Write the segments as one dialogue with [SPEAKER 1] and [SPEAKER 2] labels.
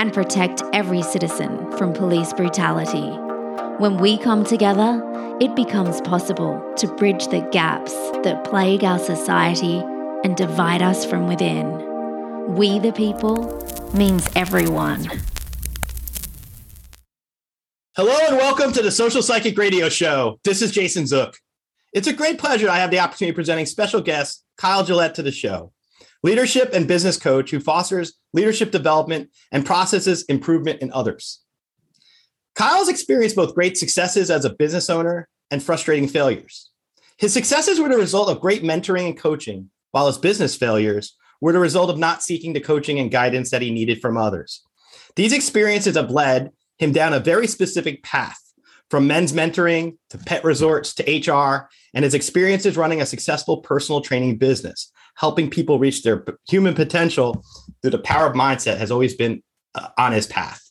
[SPEAKER 1] and protect every citizen from police brutality. When we come together, it becomes possible to bridge the gaps that plague our society and divide us from within. We the people means everyone.
[SPEAKER 2] Hello and welcome to the Social Psychic Radio Show. This is Jason Zook. It's a great pleasure I have the opportunity of presenting special guest Kyle Gillette to the show. Leadership and business coach who fosters leadership development and processes improvement in others. Kyle's experienced both great successes as a business owner and frustrating failures. His successes were the result of great mentoring and coaching, while his business failures were the result of not seeking the coaching and guidance that he needed from others. These experiences have led him down a very specific path from men's mentoring to pet resorts to HR and his experiences running a successful personal training business, helping people reach their human potential through the power of mindset has always been uh, on his path.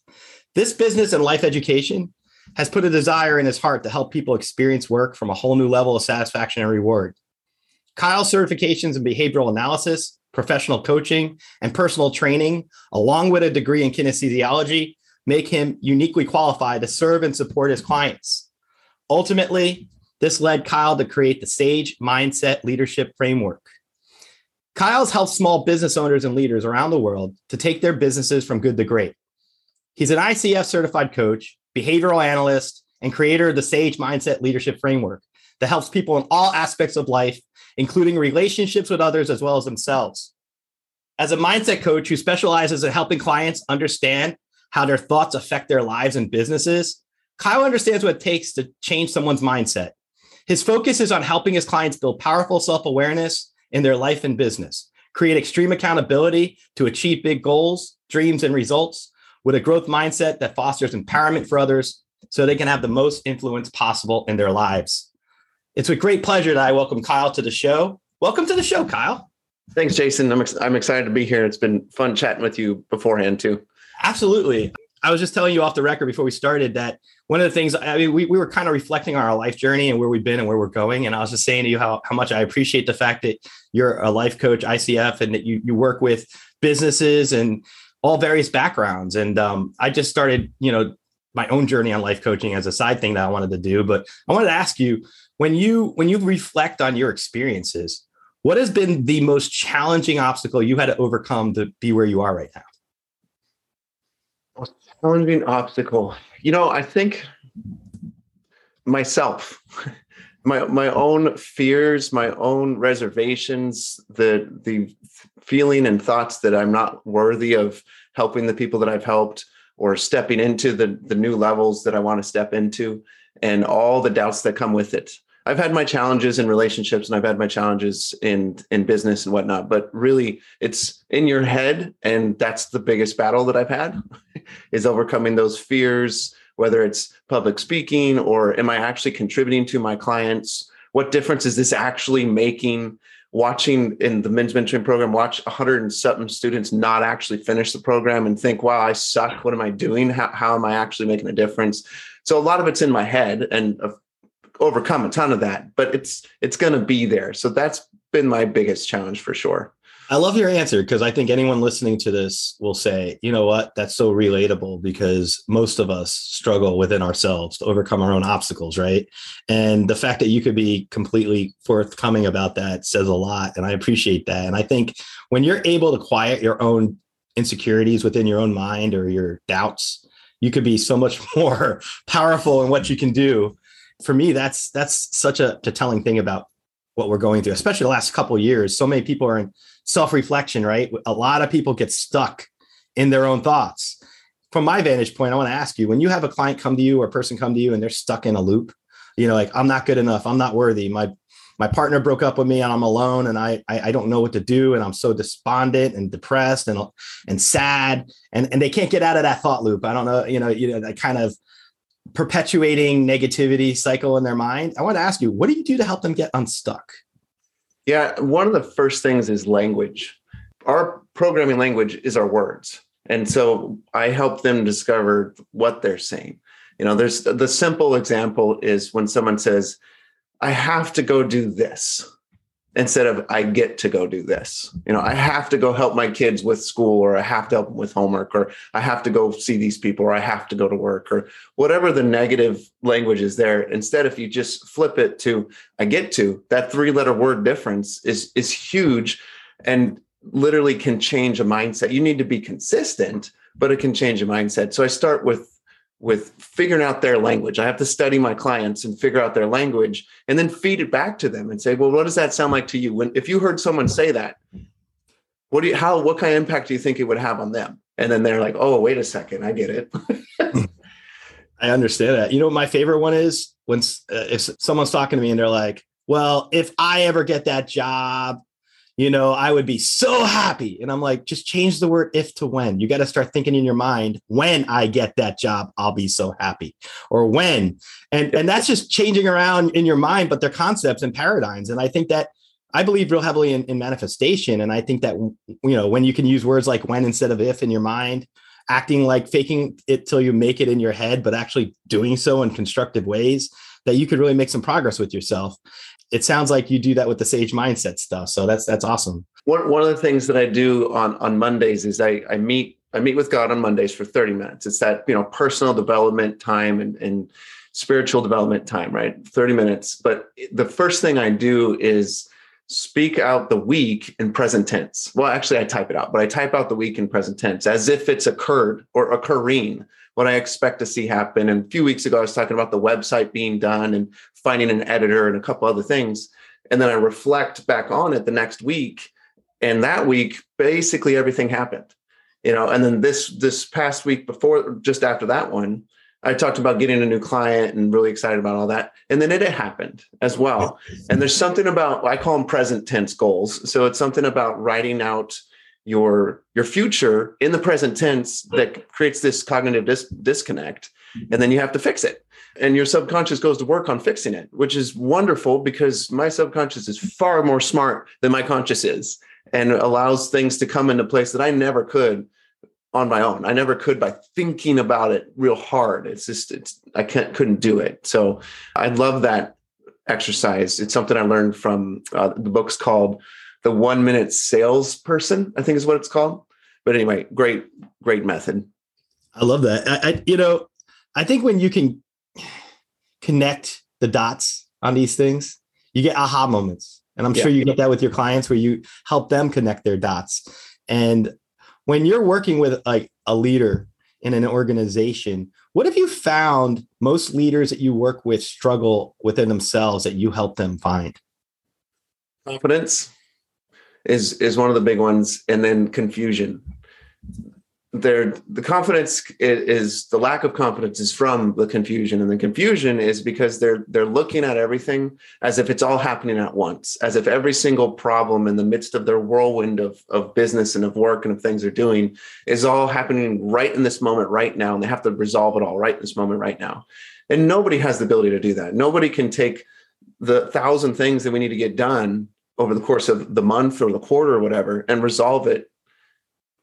[SPEAKER 2] This business and life education has put a desire in his heart to help people experience work from a whole new level of satisfaction and reward. Kyle's certifications in behavioral analysis, professional coaching, and personal training, along with a degree in kinesiology, make him uniquely qualified to serve and support his clients. Ultimately, this led Kyle to create the SAGE Mindset Leadership Framework. Kyle's helped small business owners and leaders around the world to take their businesses from good to great. He's an ICF certified coach, behavioral analyst, and creator of the SAGE Mindset Leadership Framework that helps people in all aspects of life, including relationships with others as well as themselves. As a mindset coach who specializes in helping clients understand how their thoughts affect their lives and businesses, Kyle understands what it takes to change someone's mindset. His focus is on helping his clients build powerful self awareness in their life and business, create extreme accountability to achieve big goals, dreams, and results with a growth mindset that fosters empowerment for others so they can have the most influence possible in their lives. It's with great pleasure that I welcome Kyle to the show. Welcome to the show, Kyle.
[SPEAKER 3] Thanks, Jason. I'm, ex- I'm excited to be here. It's been fun chatting with you beforehand, too.
[SPEAKER 2] Absolutely. I was just telling you off the record before we started that one of the things I mean, we, we were kind of reflecting on our life journey and where we've been and where we're going. And I was just saying to you how, how much I appreciate the fact that you're a life coach, ICF, and that you, you work with businesses and all various backgrounds. And um, I just started, you know, my own journey on life coaching as a side thing that I wanted to do. But I wanted to ask you when you when you reflect on your experiences, what has been the most challenging obstacle you had to overcome to be where you are right now?
[SPEAKER 3] Challenging obstacle. You know, I think myself, my my own fears, my own reservations, the the feeling and thoughts that I'm not worthy of helping the people that I've helped or stepping into the the new levels that I want to step into and all the doubts that come with it. I've had my challenges in relationships and I've had my challenges in in business and whatnot, but really it's in your head, and that's the biggest battle that I've had is overcoming those fears, whether it's public speaking or am I actually contributing to my clients? What difference is this actually making? watching in the men's mentoring program, watch 100 and something students not actually finish the program and think, wow, I suck. What am I doing? How, how am I actually making a difference? So a lot of it's in my head and overcome a ton of that, but it's it's going to be there. So that's been my biggest challenge for sure.
[SPEAKER 2] I love your answer because I think anyone listening to this will say, you know what, that's so relatable because most of us struggle within ourselves to overcome our own obstacles, right? And the fact that you could be completely forthcoming about that says a lot. And I appreciate that. And I think when you're able to quiet your own insecurities within your own mind or your doubts, you could be so much more powerful in what you can do. For me, that's that's such a, a telling thing about what we're going through, especially the last couple years. So many people are in self-reflection, right? A lot of people get stuck in their own thoughts. From my vantage point, I want to ask you, when you have a client come to you or a person come to you and they're stuck in a loop, you know, like I'm not good enough, I'm not worthy, my my partner broke up with me and I'm alone and I, I, I don't know what to do and I'm so despondent and depressed and and sad and and they can't get out of that thought loop. I don't know, you know, you know, that kind of perpetuating negativity cycle in their mind. I want to ask you, what do you do to help them get unstuck?
[SPEAKER 3] Yeah, one of the first things is language. Our programming language is our words. And so I help them discover what they're saying. You know, there's the simple example is when someone says, I have to go do this instead of I get to go do this. You know, I have to go help my kids with school or I have to help them with homework or I have to go see these people or I have to go to work or whatever the negative language is there. Instead, if you just flip it to I get to, that three letter word difference is is huge and literally can change a mindset. You need to be consistent, but it can change a mindset. So I start with with figuring out their language. I have to study my clients and figure out their language and then feed it back to them and say, well, what does that sound like to you? When if you heard someone say that, what do you how what kind of impact do you think it would have on them? And then they're like, oh, wait a second, I get it.
[SPEAKER 2] I understand that. You know, my favorite one is when uh, if someone's talking to me and they're like, well, if I ever get that job, you know, I would be so happy. And I'm like, just change the word if to when. You got to start thinking in your mind, when I get that job, I'll be so happy. Or when. And and that's just changing around in your mind, but they're concepts and paradigms. And I think that I believe real heavily in, in manifestation. And I think that you know, when you can use words like when instead of if in your mind, acting like faking it till you make it in your head, but actually doing so in constructive ways, that you could really make some progress with yourself it sounds like you do that with the sage mindset stuff. So that's that's awesome.
[SPEAKER 3] One one of the things that I do on on Mondays is I I meet I meet with God on Mondays for 30 minutes. It's that, you know, personal development time and, and spiritual development time, right? 30 minutes. But the first thing I do is speak out the week in present tense. Well, actually, I type it out, but I type out the week in present tense as if it's occurred or occurring, what I expect to see happen. And a few weeks ago, I was talking about the website being done and finding an editor and a couple other things. And then I reflect back on it the next week. And that week, basically everything happened. You know, and then this this past week before, just after that one, I talked about getting a new client and really excited about all that. And then it happened as well. And there's something about I call them present tense goals. So it's something about writing out your your future in the present tense that creates this cognitive dis- disconnect and then you have to fix it and your subconscious goes to work on fixing it, which is wonderful because my subconscious is far more smart than my conscious is and allows things to come into place that I never could on my own. I never could by thinking about it real hard. It's just it's I can't couldn't do it. So I love that exercise. It's something I learned from uh, the book's called The One Minute Salesperson. I think is what it's called. But anyway, great great method.
[SPEAKER 2] I love that. I, I you know I think when you can connect the dots on these things, you get aha moments. And I'm yeah. sure you get that with your clients where you help them connect their dots. And when you're working with like a leader in an organization, what have you found most leaders that you work with struggle within themselves that you help them find?
[SPEAKER 3] Confidence is is one of the big ones and then confusion. There the confidence is the lack of confidence is from the confusion and the confusion is because they're they're looking at everything as if it's all happening at once as if every single problem in the midst of their whirlwind of of business and of work and of things they're doing is all happening right in this moment right now and they have to resolve it all right in this moment right now. And nobody has the ability to do that. Nobody can take the thousand things that we need to get done over the course of the month or the quarter or whatever and resolve it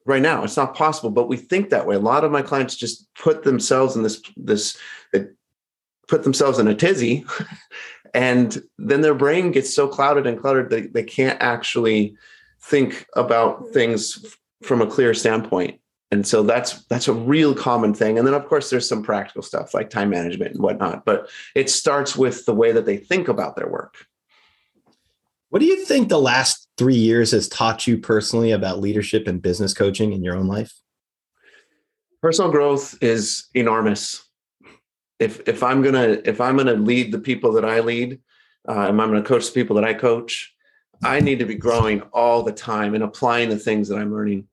[SPEAKER 3] right now. It's not possible but we think that way. A lot of my clients just put themselves in this this put themselves in a tizzy and then their brain gets so clouded and cluttered that they can't actually think about things from a clear standpoint. And so that's that's a real common thing. And then of course there's some practical stuff like time management and whatnot but it starts with the way that they think about their work
[SPEAKER 2] what do you think the last three years has taught you personally about leadership and business coaching in your own life
[SPEAKER 3] personal growth is enormous if if i'm gonna if i'm gonna lead the people that i lead uh, and i'm gonna coach the people that i coach i need to be growing all the time and applying the things that i'm learning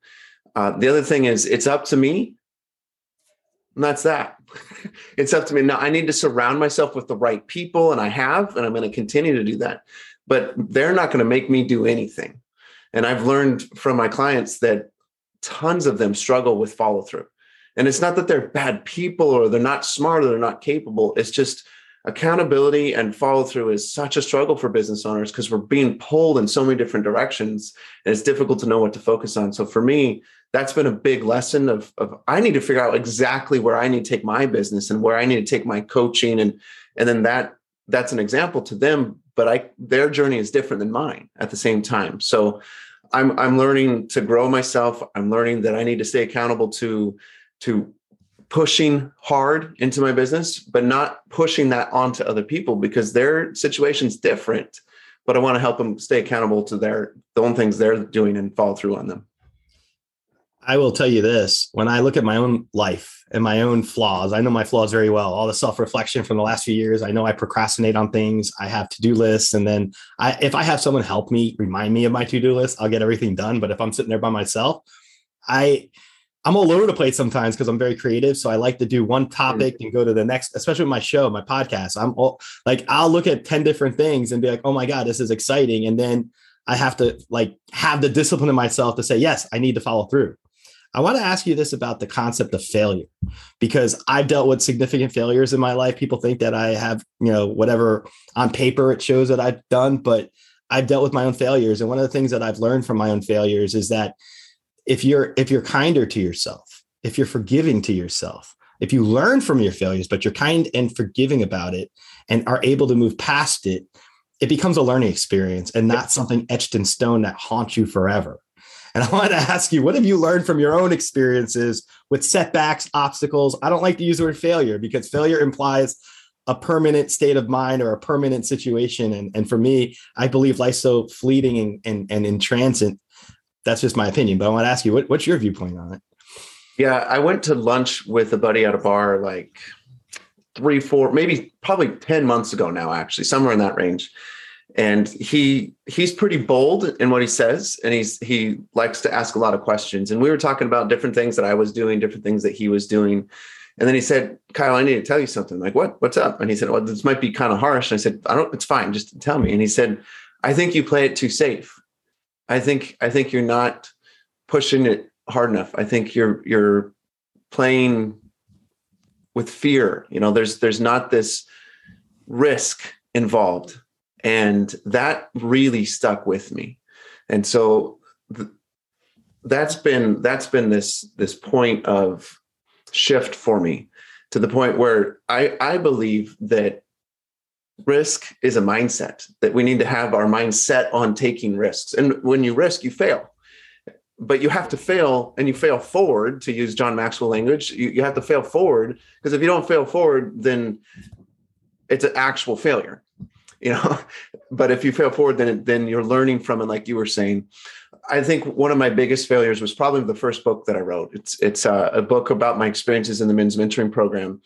[SPEAKER 3] uh, the other thing is, it's up to me. And that's that. it's up to me. Now, I need to surround myself with the right people, and I have, and I'm going to continue to do that. But they're not going to make me do anything. And I've learned from my clients that tons of them struggle with follow through. And it's not that they're bad people or they're not smart or they're not capable. It's just accountability and follow through is such a struggle for business owners because we're being pulled in so many different directions and it's difficult to know what to focus on. So for me, that's been a big lesson of, of I need to figure out exactly where I need to take my business and where I need to take my coaching and and then that that's an example to them but I their journey is different than mine at the same time. So I'm I'm learning to grow myself. I'm learning that I need to stay accountable to to pushing hard into my business but not pushing that onto other people because their situation's different but I want to help them stay accountable to their the own things they're doing and follow through on them
[SPEAKER 2] I will tell you this when I look at my own life and my own flaws, I know my flaws very well. All the self reflection from the last few years, I know I procrastinate on things. I have to do lists. And then I, if I have someone help me remind me of my to do list, I'll get everything done. But if I'm sitting there by myself, I, I'm all over the place sometimes because I'm very creative. So I like to do one hmm. topic and go to the next, especially with my show, my podcast. I'm all like, I'll look at 10 different things and be like, oh my God, this is exciting. And then I have to like have the discipline in myself to say, yes, I need to follow through. I want to ask you this about the concept of failure because I've dealt with significant failures in my life. People think that I have, you know, whatever on paper it shows that I've done, but I've dealt with my own failures. And one of the things that I've learned from my own failures is that if you're if you're kinder to yourself, if you're forgiving to yourself, if you learn from your failures, but you're kind and forgiving about it and are able to move past it, it becomes a learning experience and not something etched in stone that haunts you forever. And I want to ask you, what have you learned from your own experiences with setbacks, obstacles? I don't like to use the word failure because failure implies a permanent state of mind or a permanent situation. And, and for me, I believe life's so fleeting and, and, and in transit. That's just my opinion. But I want to ask you, what, what's your viewpoint on it?
[SPEAKER 3] Yeah, I went to lunch with a buddy at a bar like three, four, maybe probably 10 months ago now, actually, somewhere in that range and he he's pretty bold in what he says and he's he likes to ask a lot of questions. And we were talking about different things that i was doing different things that he was doing. And then he said kyle i need to tell you something. I'm like what? What's up? And he said well this might be kind of harsh. And i said i don't it's fine just tell me. And he said i think you play it too safe. I think i think you're not pushing it hard enough. I think you're you're playing with fear. You know there's there's not this risk involved and that really stuck with me. And so th- that's been that's been this this point of shift for me to the point where i i believe that risk is a mindset that we need to have our mindset on taking risks. And when you risk you fail. But you have to fail and you fail forward to use john maxwell language you, you have to fail forward because if you don't fail forward then it's an actual failure you know but if you fail forward then then you're learning from it like you were saying. I think one of my biggest failures was probably the first book that i wrote. It's it's a, a book about my experiences in the men's mentoring program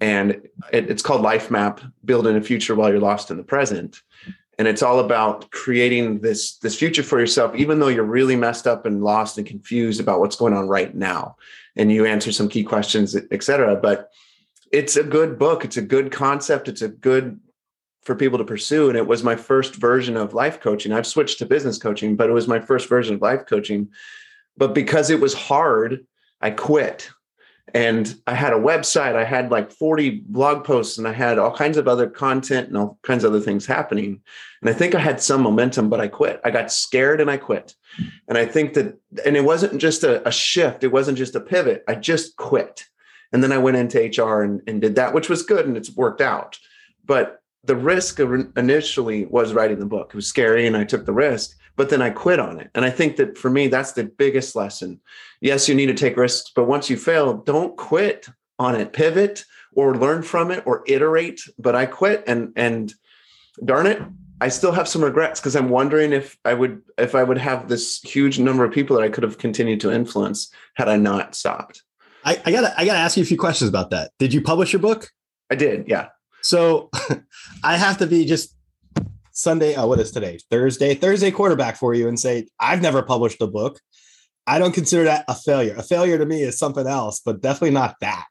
[SPEAKER 3] and it, it's called life map building a future while you're lost in the present. And it's all about creating this this future for yourself even though you're really messed up and lost and confused about what's going on right now and you answer some key questions et cetera. But it's a good book. It's a good concept. It's a good for people to pursue. And it was my first version of life coaching. I've switched to business coaching, but it was my first version of life coaching. But because it was hard, I quit. And I had a website, I had like 40 blog posts, and I had all kinds of other content and all kinds of other things happening. And I think I had some momentum, but I quit. I got scared and I quit. And I think that, and it wasn't just a, a shift, it wasn't just a pivot. I just quit. And then I went into HR and, and did that, which was good and it's worked out. But the risk initially was writing the book. It was scary and I took the risk, but then I quit on it. And I think that for me, that's the biggest lesson. Yes, you need to take risks, but once you fail, don't quit on it. Pivot or learn from it or iterate. But I quit and and darn it, I still have some regrets because I'm wondering if I would if I would have this huge number of people that I could have continued to influence had I not stopped.
[SPEAKER 2] I, I gotta I gotta ask you a few questions about that. Did you publish your book?
[SPEAKER 3] I did, yeah.
[SPEAKER 2] So I have to be just Sunday. Oh, what is today? Thursday. Thursday quarterback for you and say I've never published a book. I don't consider that a failure. A failure to me is something else, but definitely not that.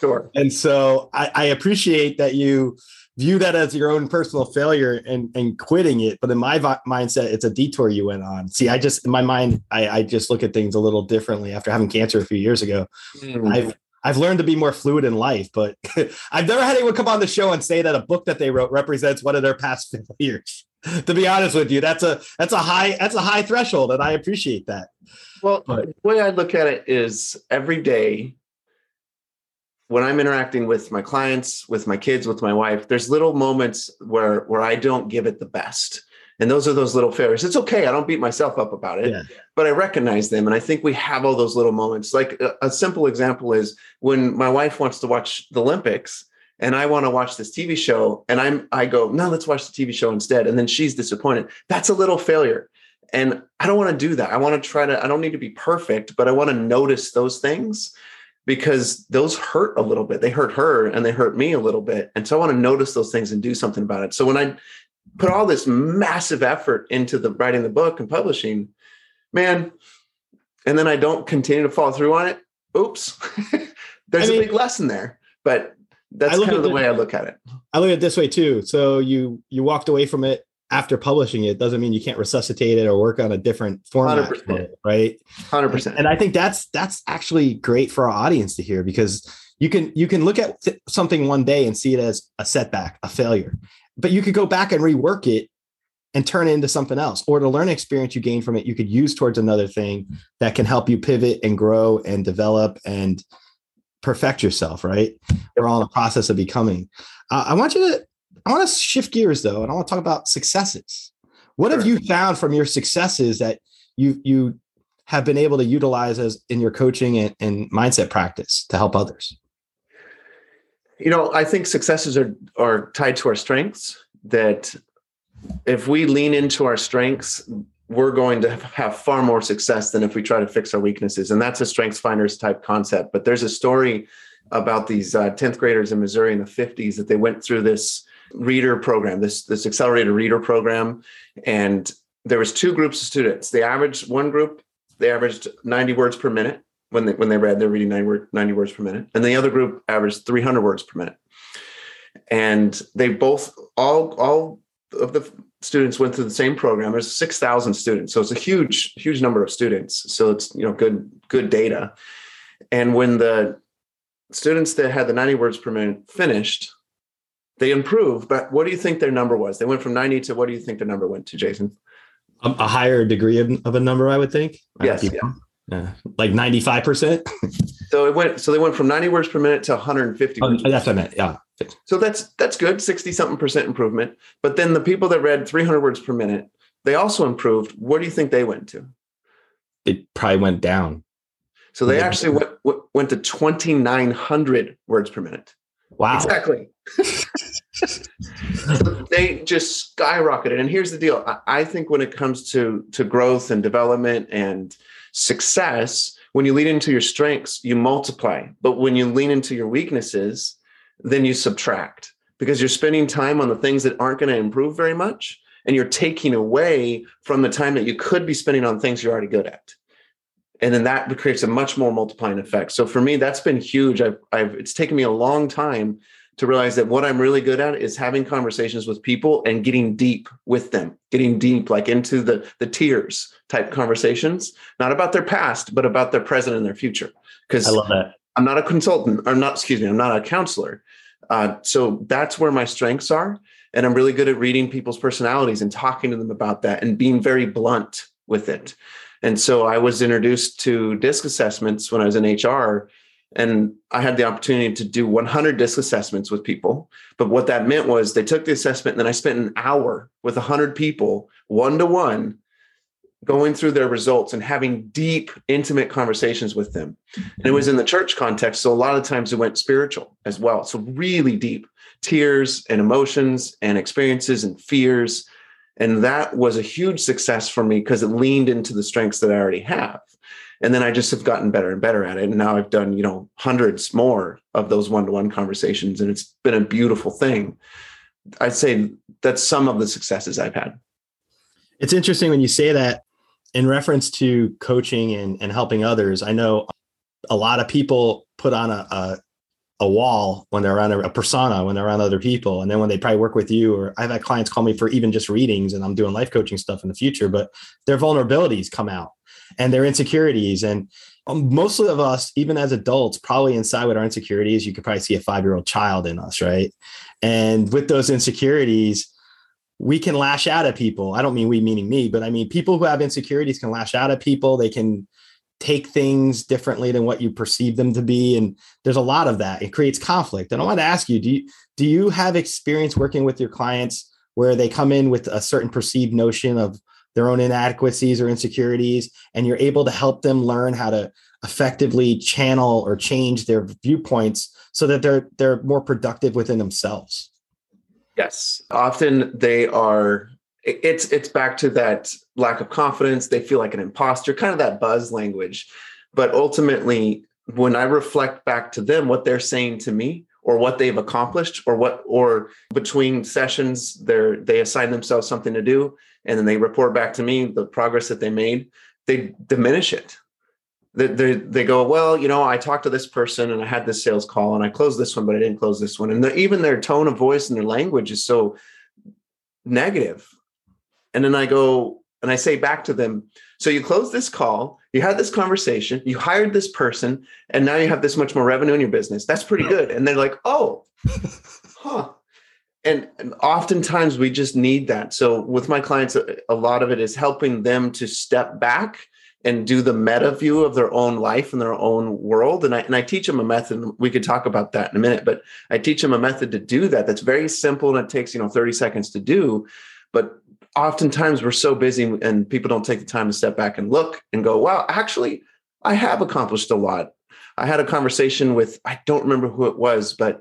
[SPEAKER 3] Sure.
[SPEAKER 2] And so I, I appreciate that you view that as your own personal failure and, and quitting it. But in my vi- mindset, it's a detour you went on. See, I just, in my mind, I, I just look at things a little differently after having cancer a few years ago. Mm. I've, I've learned to be more fluid in life, but I've never had anyone come on the show and say that a book that they wrote represents one of their past failures. to be honest with you, that's a that's a high that's a high threshold, and I appreciate that.
[SPEAKER 3] Well, but, the way I look at it is every day when I'm interacting with my clients, with my kids, with my wife, there's little moments where where I don't give it the best. And those are those little failures. It's okay. I don't beat myself up about it, yeah. but I recognize them. And I think we have all those little moments. Like a, a simple example is when my wife wants to watch the Olympics and I want to watch this TV show and I'm I go, no, let's watch the TV show instead. And then she's disappointed. That's a little failure. And I don't want to do that. I want to try to, I don't need to be perfect, but I want to notice those things because those hurt a little bit. They hurt her and they hurt me a little bit. And so I want to notice those things and do something about it. So when I put all this massive effort into the writing the book and publishing, man, and then I don't continue to follow through on it, oops. There's I mean, a big lesson there. But that's kind of the way I look at it.
[SPEAKER 2] I look at it this way too. So you you walked away from it after publishing it doesn't mean you can't resuscitate it or work on a different format, 100%. right?
[SPEAKER 3] Hundred percent.
[SPEAKER 2] And I think that's that's actually great for our audience to hear because you can you can look at th- something one day and see it as a setback, a failure, but you could go back and rework it and turn it into something else, or the learning experience you gain from it, you could use towards another thing that can help you pivot and grow and develop and perfect yourself. Right? We're all in the process of becoming. Uh, I want you to I want to shift gears though, and I want to talk about successes. What sure. have you found from your successes that you you have been able to utilize as in your coaching and, and mindset practice to help others?
[SPEAKER 3] You know, I think successes are are tied to our strengths. That if we lean into our strengths, we're going to have far more success than if we try to fix our weaknesses. And that's a strengths finders type concept. But there's a story about these uh, 10th graders in Missouri in the 50s that they went through this reader program, this this accelerated reader program, and there was two groups of students. The average one group they averaged 90 words per minute when they when they read. They're reading 90, word, 90 words per minute, and the other group averaged 300 words per minute. And they both all all of the students went through the same program. There's 6,000 students, so it's a huge huge number of students. So it's you know good good data. And when the students that had the 90 words per minute finished, they improved, but what do you think their number was? They went from 90 to what do you think their number went to, Jason?
[SPEAKER 2] A, higher degree of, of, a number, I would think.
[SPEAKER 3] Yes. Yeah.
[SPEAKER 2] Uh, like 95%.
[SPEAKER 3] so it went, so they went from 90 words per minute to 150.
[SPEAKER 2] Oh, that's what I meant. Yeah.
[SPEAKER 3] So that's, that's good. 60 something percent improvement. But then the people that read 300 words per minute, they also improved. Where do you think they went to?
[SPEAKER 2] It probably went down.
[SPEAKER 3] So they actually went, went to 2,900 words per minute.
[SPEAKER 2] Wow.
[SPEAKER 3] Exactly. they just skyrocketed. And here's the deal. I, I think when it comes to, to growth and development and success, when you lean into your strengths, you multiply. But when you lean into your weaknesses, then you subtract because you're spending time on the things that aren't going to improve very much. And you're taking away from the time that you could be spending on things you're already good at and then that creates a much more multiplying effect. So for me, that's been huge. I've, I've, it's taken me a long time to realize that what I'm really good at is having conversations with people and getting deep with them, getting deep, like into the the tears type conversations, not about their past, but about their present and their future. Because
[SPEAKER 2] I love that.
[SPEAKER 3] I'm not a consultant. I'm not, excuse me, I'm not a counselor. Uh, so that's where my strengths are. And I'm really good at reading people's personalities and talking to them about that and being very blunt with it. And so I was introduced to disc assessments when I was in HR. And I had the opportunity to do 100 disc assessments with people. But what that meant was they took the assessment, and then I spent an hour with 100 people, one to one, going through their results and having deep, intimate conversations with them. And it was in the church context. So a lot of times it went spiritual as well. So really deep tears and emotions and experiences and fears. And that was a huge success for me because it leaned into the strengths that I already have. And then I just have gotten better and better at it. And now I've done, you know, hundreds more of those one to one conversations. And it's been a beautiful thing. I'd say that's some of the successes I've had.
[SPEAKER 2] It's interesting when you say that in reference to coaching and, and helping others, I know a lot of people put on a, a, a wall when they're around a, persona, when they're around other people. And then when they probably work with you, or I've had clients call me for even just readings and I'm doing life coaching stuff in the future, but their vulnerabilities come out and their insecurities. And um, mostly of us, even as adults, probably inside with our insecurities, you could probably see a five year old child in us, right? And with those insecurities, we can lash out at people. I don't mean we meaning me, but I mean people who have insecurities can lash out at people. They can take things differently than what you perceive them to be and there's a lot of that it creates conflict and i want to ask you do you do you have experience working with your clients where they come in with a certain perceived notion of their own inadequacies or insecurities and you're able to help them learn how to effectively channel or change their viewpoints so that they're they're more productive within themselves
[SPEAKER 3] Yes. Often they are it's it's back to that lack of confidence. They feel like an imposter, kind of that buzz language. But ultimately, when I reflect back to them what they're saying to me or what they've accomplished or what or between sessions they're they assign themselves something to do and then they report back to me the progress that they made, they diminish it they, they, they go, well, you know, I talked to this person and I had this sales call and I closed this one, but I didn't close this one. And the, even their tone of voice and their language is so negative. And then I go and I say back to them, so you closed this call, you had this conversation, you hired this person, and now you have this much more revenue in your business. That's pretty good. And they're like, oh, huh. And, oftentimes we just need that. So with my clients, a lot of it is helping them to step back and do the meta view of their own life and their own world. And I, and I teach them a method. We could talk about that in a minute, but I teach them a method to do that. That's very simple and it takes, you know, 30 seconds to do. But oftentimes we're so busy and people don't take the time to step back and look and go, wow, actually, I have accomplished a lot. I had a conversation with, I don't remember who it was, but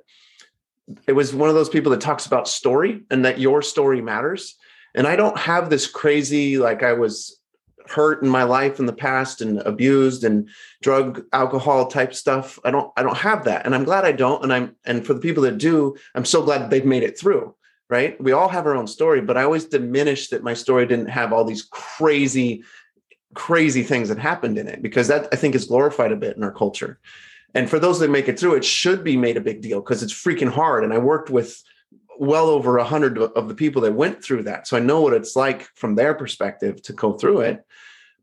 [SPEAKER 3] it was one of those people that talks about story and that your story matters. And I don't have this crazy, like I was hurt in my life in the past and abused and drug alcohol type stuff. I don't i don't have that. And i'm glad i don't. And i'm and for the people that do i'm so glad they've made it through right? We all have our own story but i always diminish that my story didn't have all these crazy crazy things that happened in it because that i think is glorified a bit in our culture and for those that make it through it should be made a big deal because it's freaking hard and i worked with well over a hundred of the people that went through that. So I know what it's like from their perspective to go through it.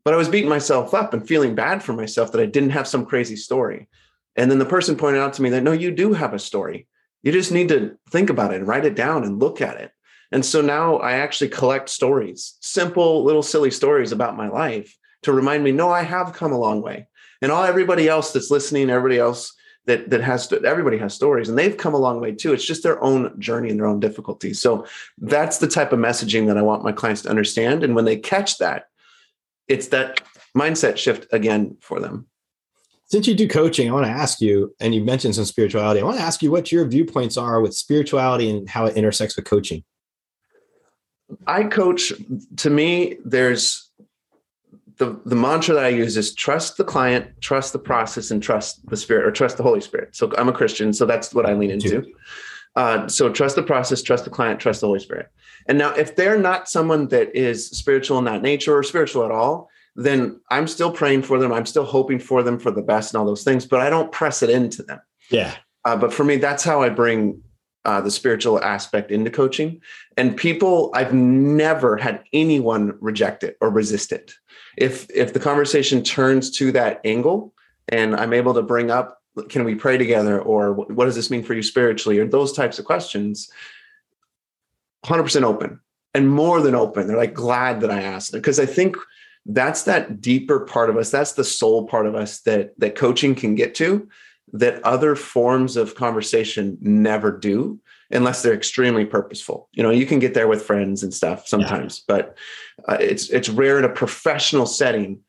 [SPEAKER 3] But I was beating myself up and feeling bad for myself that I didn't have some crazy story. And then the person pointed out to me that no, you do have a story. You just need to think about it and write it down and look at it. And so now I actually collect stories, simple little silly stories about my life to remind me, no, I have come a long way. And all everybody else that's listening, everybody else that that has to, everybody has stories and they've come a long way too. It's just their own journey and their own difficulties. So that's the type of messaging that i want my clients to understand. And when they catch that it's that mindset shift again for them.
[SPEAKER 2] Since you do coaching i want to ask you and you mentioned some spirituality i want to ask you what your viewpoints are with spirituality and how it intersects with coaching.
[SPEAKER 3] I coach to me there's the, the mantra that I use is trust the client, trust the process, and trust the spirit or trust the Holy Spirit. So I'm a Christian, so that's what I lean into. Uh, so trust the process, trust the client, trust the Holy Spirit. And now, if they're not someone that is spiritual in that nature or spiritual at all, then I'm still praying for them. I'm still hoping for them for the best and all those things, but I don't press it into them.
[SPEAKER 2] Yeah.
[SPEAKER 3] Uh, but for me, that's how I bring uh, the spiritual aspect into coaching. And people, I've never had anyone reject it or resist it if if the conversation turns to that angle and i'm able to bring up can we pray together or what does this mean for you spiritually or those types of questions 100% open and more than open they're like glad that i asked because i think that's that deeper part of us that's the soul part of us that that coaching can get to that other forms of conversation never do unless they're extremely purposeful you know you can get there with friends and stuff sometimes yeah. but uh, it's it's rare in a professional setting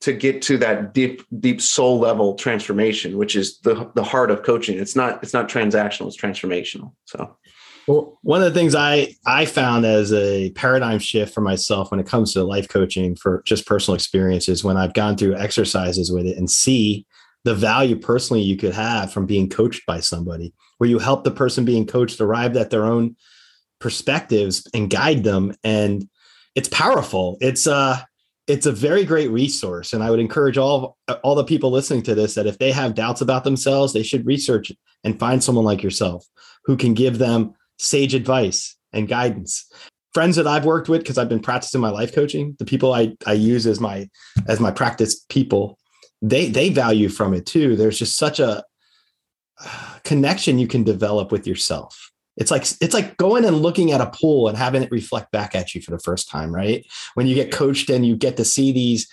[SPEAKER 3] to get to that deep deep soul level transformation which is the the heart of coaching. It's not it's not transactional it's transformational. So.
[SPEAKER 2] Well, one of the things I I found as a paradigm shift for myself when it comes to life coaching for just personal experiences when I've gone through exercises with it and see the value personally you could have from being coached by somebody where you help the person being coached arrive at their own perspectives and guide them. And it's powerful. It's uh it's a very great resource and i would encourage all all the people listening to this that if they have doubts about themselves they should research and find someone like yourself who can give them sage advice and guidance. Friends that i've worked with because i've been practicing my life coaching the people i i use as my as my practice people they they value from it too. There's just such a connection you can develop with yourself it's like it's like going and looking at a pool and having it reflect back at you for the first time right? When you get coached and you get to see these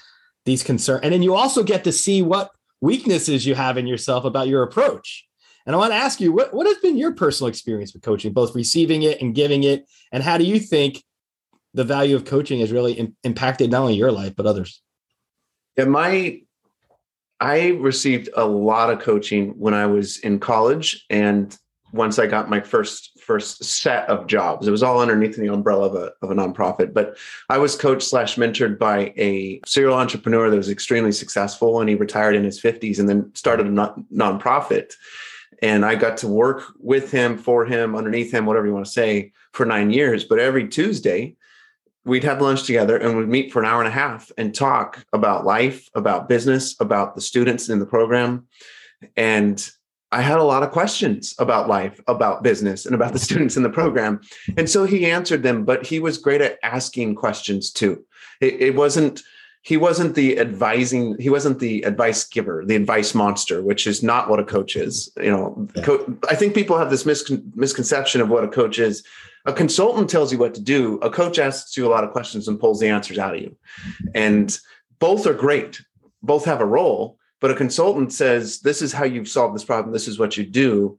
[SPEAKER 2] these concerns and then you also get to see what weaknesses you have in yourself about your approach. And i want to ask you what, what has been your personal experience with coaching both receiving it and giving it? And how do you think the value of coaching has really Im- impacted not only your life but others?
[SPEAKER 3] Yeah my I received a lot of coaching when I was in college and once I got my first first set of jobs. It was all underneath the umbrella of a, of a nonprofit. But I was coached slash mentored by a serial entrepreneur that was extremely successful and he retired in his 50s and then started a non- nonprofit. And I got to work with him, for him, underneath him, whatever you want to say, for nine years. But every Tuesday, we'd have lunch together and we'd meet for an hour and a half and talk about life, about business, about the students in the program. And I had a lot of questions about life, about business, and about the students in the program. And so he answered them, but he was great at asking questions too. It, it wasn't, he wasn't the advising, he wasn't the advice giver, the advice monster, which is not what a coach is. You know, yeah. co- I think people have this miscon- misconception of what a coach is. A consultant tells you what to do. A coach asks you a lot of questions and pulls the answers out of you. And both are great. Both have a role, but a consultant says, "This is how you've solved this problem. This is what you do."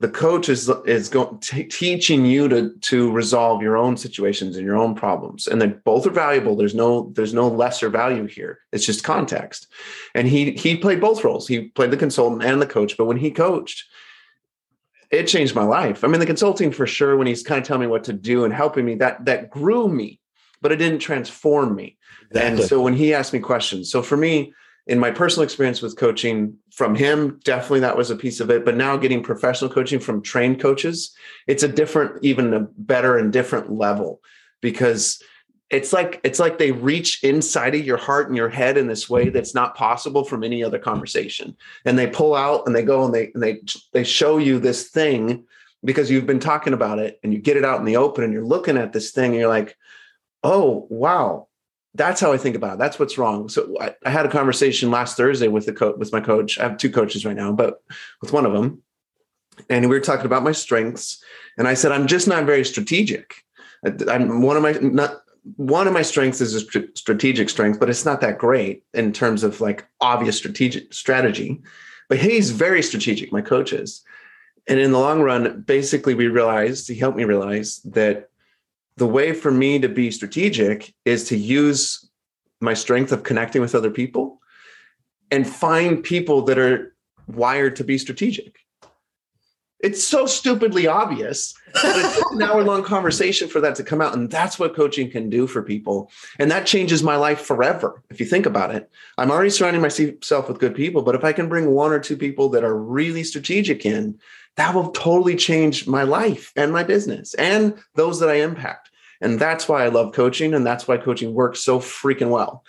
[SPEAKER 3] The coach is is going t- teaching you to to resolve your own situations and your own problems, and they both are valuable. There's no there's no lesser value here. It's just context. And he he played both roles. He played the consultant and the coach. But when he coached, it changed my life. I mean, the consulting for sure, when he's kind of telling me what to do and helping me, that that grew me, but it didn't transform me. Exactly. And so when he asked me questions, so for me, in my personal experience with coaching from him, definitely that was a piece of it. But now getting professional coaching from trained coaches, it's a different, even a better and different level because it's like it's like they reach inside of your heart and your head in this way that's not possible from any other conversation and they pull out and they go and they and they they show you this thing because you've been talking about it and you get it out in the open and you're looking at this thing and you're like oh wow that's how i think about it. That's what's wrong. So i, I had a conversation last thursday with the coach with my coach. I have two coaches right now but with one of them. And we were talking about my strengths. And i said i'm just not very strategic. I'm one of my not one of my strengths is a strategic strength, but it's not that great in terms of like obvious strategic strategy. But he's very strategic, my coach is. And in the long run, basically, we realized, he helped me realize that the way for me to be strategic is to use my strength of connecting with other people and find people that are wired to be strategic. It's so stupidly obvious. But an hour long conversation for that to come out. And that's what coaching can do for people. And that changes my life forever. If you think about it, I'm already surrounding myself with good people. But if I can bring one or two people that are really strategic in, that will totally change my life and my business and those that I impact. And that's why I love coaching. And that's why coaching works so freaking well.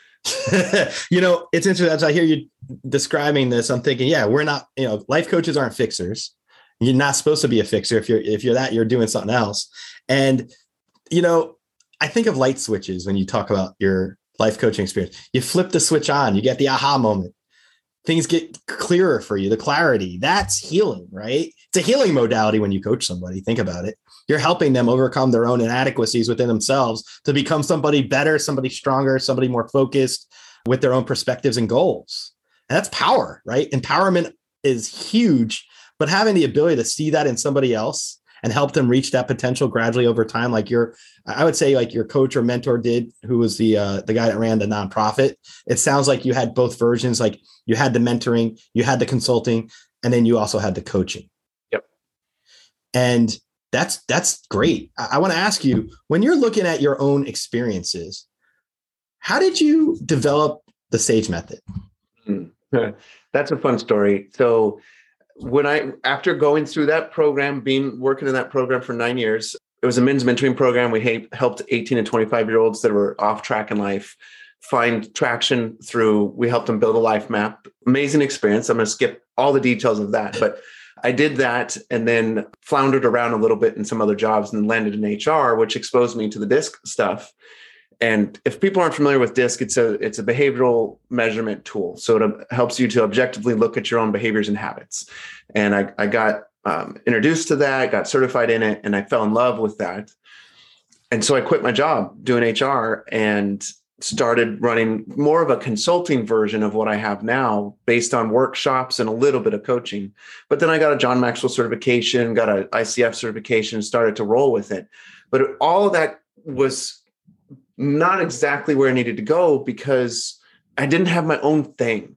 [SPEAKER 2] you know, it's interesting as I hear you describing this, I'm thinking, yeah, we're not, you know, life coaches aren't fixers you're not supposed to be a fixer. If you're if you're that, you're doing something else. And you know, I think of light switches when you talk about your life coaching experience. You flip the switch on, you get the aha moment. things get clearer for you, the clarity. That's healing, right? It's a healing modality when you coach somebody. Think about it. You're helping them overcome their own inadequacies within themselves to become somebody better, somebody stronger, somebody more focused with their own perspectives and goals. And that's power, right? Empowerment is huge, but having the ability to see that in somebody else and help them reach that potential gradually over time like your i would say like your coach or mentor did who was the uh, the guy that ran the nonprofit it sounds like you had both versions like you had the mentoring you had the consulting and then you also had the coaching
[SPEAKER 3] yep
[SPEAKER 2] and that's that's great i, I want to ask you when you're looking at your own experiences how did you develop the sage method
[SPEAKER 3] hmm. that's a fun story so when I after going through that program, being working in that program for nine years, it was a men's mentoring program. We helped 18 and 25 year olds that were off track in life find traction through. We helped them build a life map. Amazing experience. I'm going to skip all the details of that, but I did that and then floundered around a little bit in some other jobs and then landed in HR, which exposed me to the DISC stuff. And if people aren't familiar with DISC, it's a it's a behavioral measurement tool. So it helps you to objectively look at your own behaviors and habits. And I, I got um, introduced to that, got certified in it, and I fell in love with that. And so I quit my job doing HR and started running more of a consulting version of what I have now based on workshops and a little bit of coaching. But then I got a John Maxwell certification, got a ICF certification, started to roll with it. But all of that was not exactly where I needed to go because I didn't have my own thing.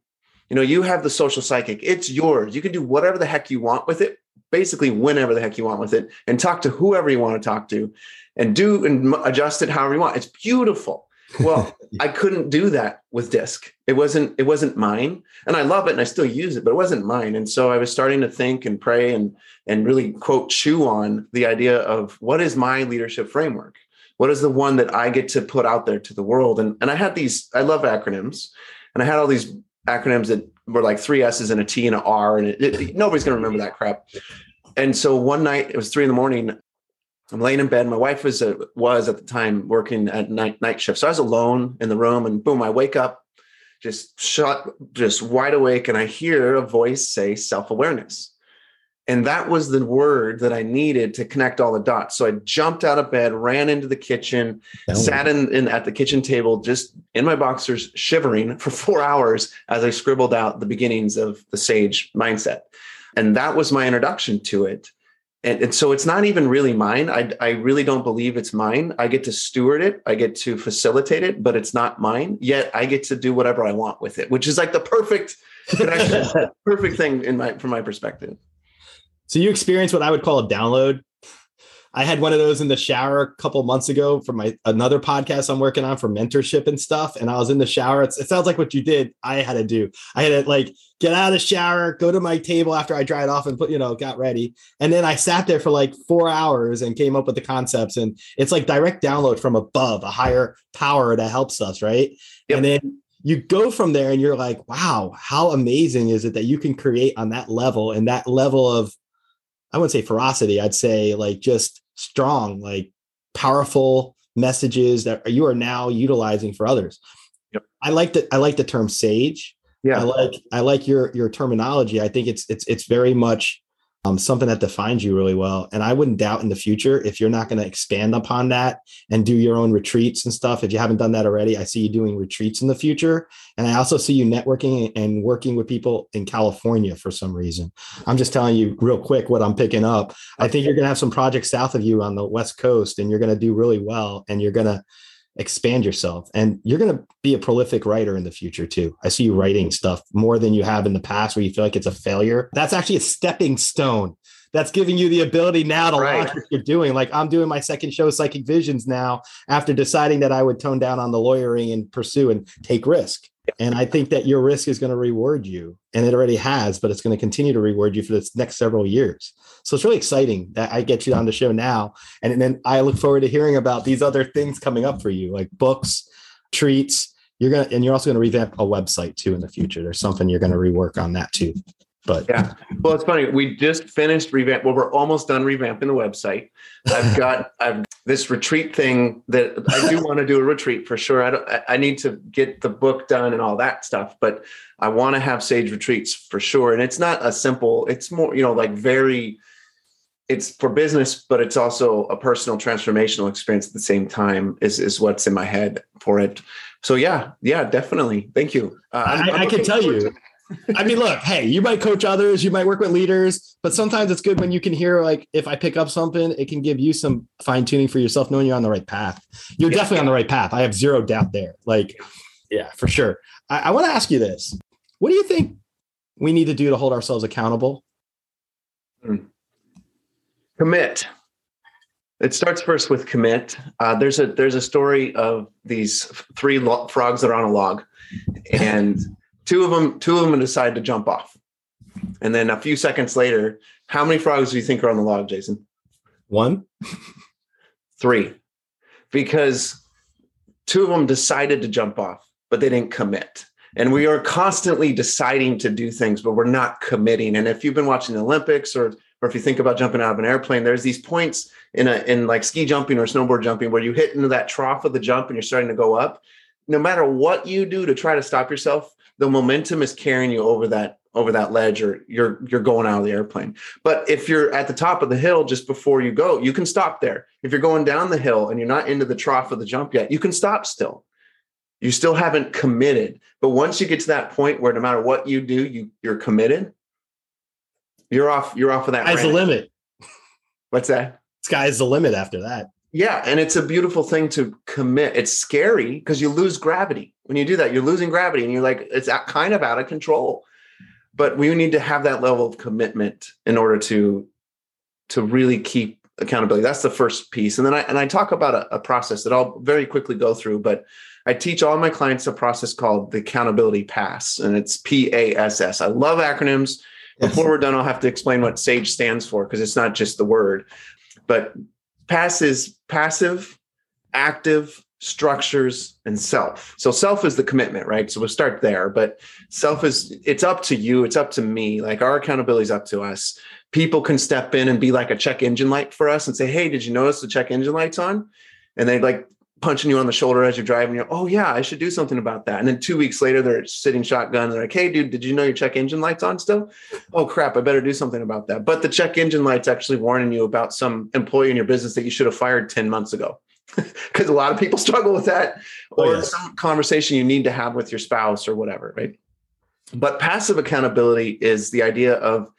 [SPEAKER 3] You know, you have the social psychic, it's yours. You can do whatever the heck you want with it, basically, whenever the heck you want with it, and talk to whoever you want to talk to and do and adjust it however you want. It's beautiful. Well, I couldn't do that with DISC. It wasn't it wasn't mine. And I love it and I still use it, but it wasn't mine. And so I was starting to think and pray and and really quote chew on the idea of what is my leadership framework? what is the one that I get to put out there to the world? And, and I had these, I love acronyms, and I had all these acronyms that were like three S's and a T and an R, and it, it, nobody's going to remember that crap. And so one night, it was three in the morning. I'm laying in bed. My wife was uh, was at the time working at night night shift, so I was alone in the room. And boom, I wake up, just shut, just wide awake, and I hear a voice say self awareness. And that was the word that I needed to connect all the dots. So I jumped out of bed, ran into the kitchen, sat in, in, at the kitchen table, just in my boxers, shivering for four hours as I scribbled out the beginnings of the sage mindset. And that was my introduction to it. And, and so it's not even really mine. I, I really don't believe it's mine. I get to steward it, I get to facilitate it, but it's not mine. Yet I get to do whatever I want with it, which is like the perfect perfect thing in my from my perspective.
[SPEAKER 2] So you experience what I would call a download. I had one of those in the shower a couple months ago for my another podcast I'm working on for mentorship and stuff. And I was in the shower. It's, it sounds like what you did. I had to do. I had to like get out of the shower, go to my table after I dried off and put, you know, got ready. And then I sat there for like four hours and came up with the concepts. And it's like direct download from above, a higher power that helps us, right? Yep. And then you go from there and you're like, wow, how amazing is it that you can create on that level and that level of I wouldn't say ferocity. I'd say like just strong, like powerful messages that you are now utilizing for others. Yep. I like the I like the term sage. Yeah. I like I like your your terminology. I think it's it's it's very much um, something that defines you really well. And I wouldn't doubt in the future if you're not going to expand upon that and do your own retreats and stuff. If you haven't done that already, I see you doing retreats in the future. And I also see you networking and working with people in California for some reason. I'm just telling you real quick what I'm picking up. I think you're going to have some projects south of you on the West Coast and you're going to do really well. And you're going to expand yourself. And you're going to be a prolific writer in the future too. I see you writing stuff more than you have in the past where you feel like it's a failure. That's actually a stepping stone. That's giving you the ability now to right. launch what you're doing. Like i'm doing my second show psychic visions now after deciding that i would tone down on the lawyering and pursue and take risk. And I think that your risk is going to reward you, and it already has, but it's going to continue to reward you for the next several years. So it's really exciting that I get you on the show now. And then I look forward to hearing about these other things coming up for you, like books, treats. You're going to, and you're also going to revamp a website too in the future. There's something you're going to rework on that too. But
[SPEAKER 3] yeah, well, it's funny. We just finished revamp. Well, we're almost done revamping the website. I've got I've this retreat thing that I do want to do a retreat for sure. I don't. I need to get the book done and all that stuff, but I want to have sage retreats for sure. And it's not a simple. It's more you know like very. It's for business, but it's also a personal transformational experience at the same time. Is is what's in my head for it. So yeah, yeah, definitely. Thank you.
[SPEAKER 2] Uh, I, I can tell you. I mean, look, hey, you might coach others, you might work with leaders, but sometimes it's good when you can hear, like, if I pick up something, it can give you some fine tuning for yourself, knowing you're on the right path. You're yeah. definitely on the right path. I have zero doubt there. Like, yeah, for sure. I, I want to ask you this What do you think we need to do to hold ourselves accountable?
[SPEAKER 3] Hmm. Commit. It starts first with commit. Uh, there's a there's a story of these three lo- frogs that are on a log, and Two of them, two of them decide to jump off. And then a few seconds later, how many frogs do you think are on the log, Jason?
[SPEAKER 2] One,
[SPEAKER 3] three, because two of them decided to jump off, but they didn't commit. And we are constantly deciding to do things, but we're not committing. And if you've been watching the Olympics or or if you think about jumping out of an airplane, there's these points in a in like ski jumping or snowboard jumping where you hit into that trough of the jump and you're starting to go up. No matter what you do to try to stop yourself, the momentum is carrying you over that over that ledge or you're you're going out of the airplane. But if you're at the top of the hill just before you go you can stop there. If you're going down the hill and you're not into the trough of the jump yet you can stop still. You still haven't committed. But once you get to that point where no matter what you do you you're committed you're off you're off of that
[SPEAKER 2] sky's the limit
[SPEAKER 3] what's that
[SPEAKER 2] sky's the limit after that
[SPEAKER 3] yeah and it's a beautiful thing to commit it's scary because you lose gravity when you do that, you're losing gravity and you're like, it's kind of out of control. But we need to have that level of commitment in order to to really keep accountability. That's the first piece. And then I and I talk about a, a process that I'll very quickly go through, but I teach all my clients a process called the accountability pass, and it's P A S S. I love acronyms. Before we're done, I'll have to explain what SAGE stands for because it's not just the word. But pass is passive, active, structures and self. So self is the commitment right? So we'll start there but self is it's up to you it's up to me. Like our accountability is up to us. People can step in and be like a check engine light for us and say hey did you notice the check engine lights on? And they like punching you on the shoulder as you're driving you're oh yeah i should do something about that. And then two weeks later they're sitting shotgun they're like hey dude did you know your check engine lights on still? Oh crap i better do something about that. But the check engine lights actually warning you about some employee in your business that you should have fired 10 months ago. Because a lot of people struggle with that. Oh, or oh, yes. some conversation you need to have with your spouse or whatever right? But passive accountability is the idea of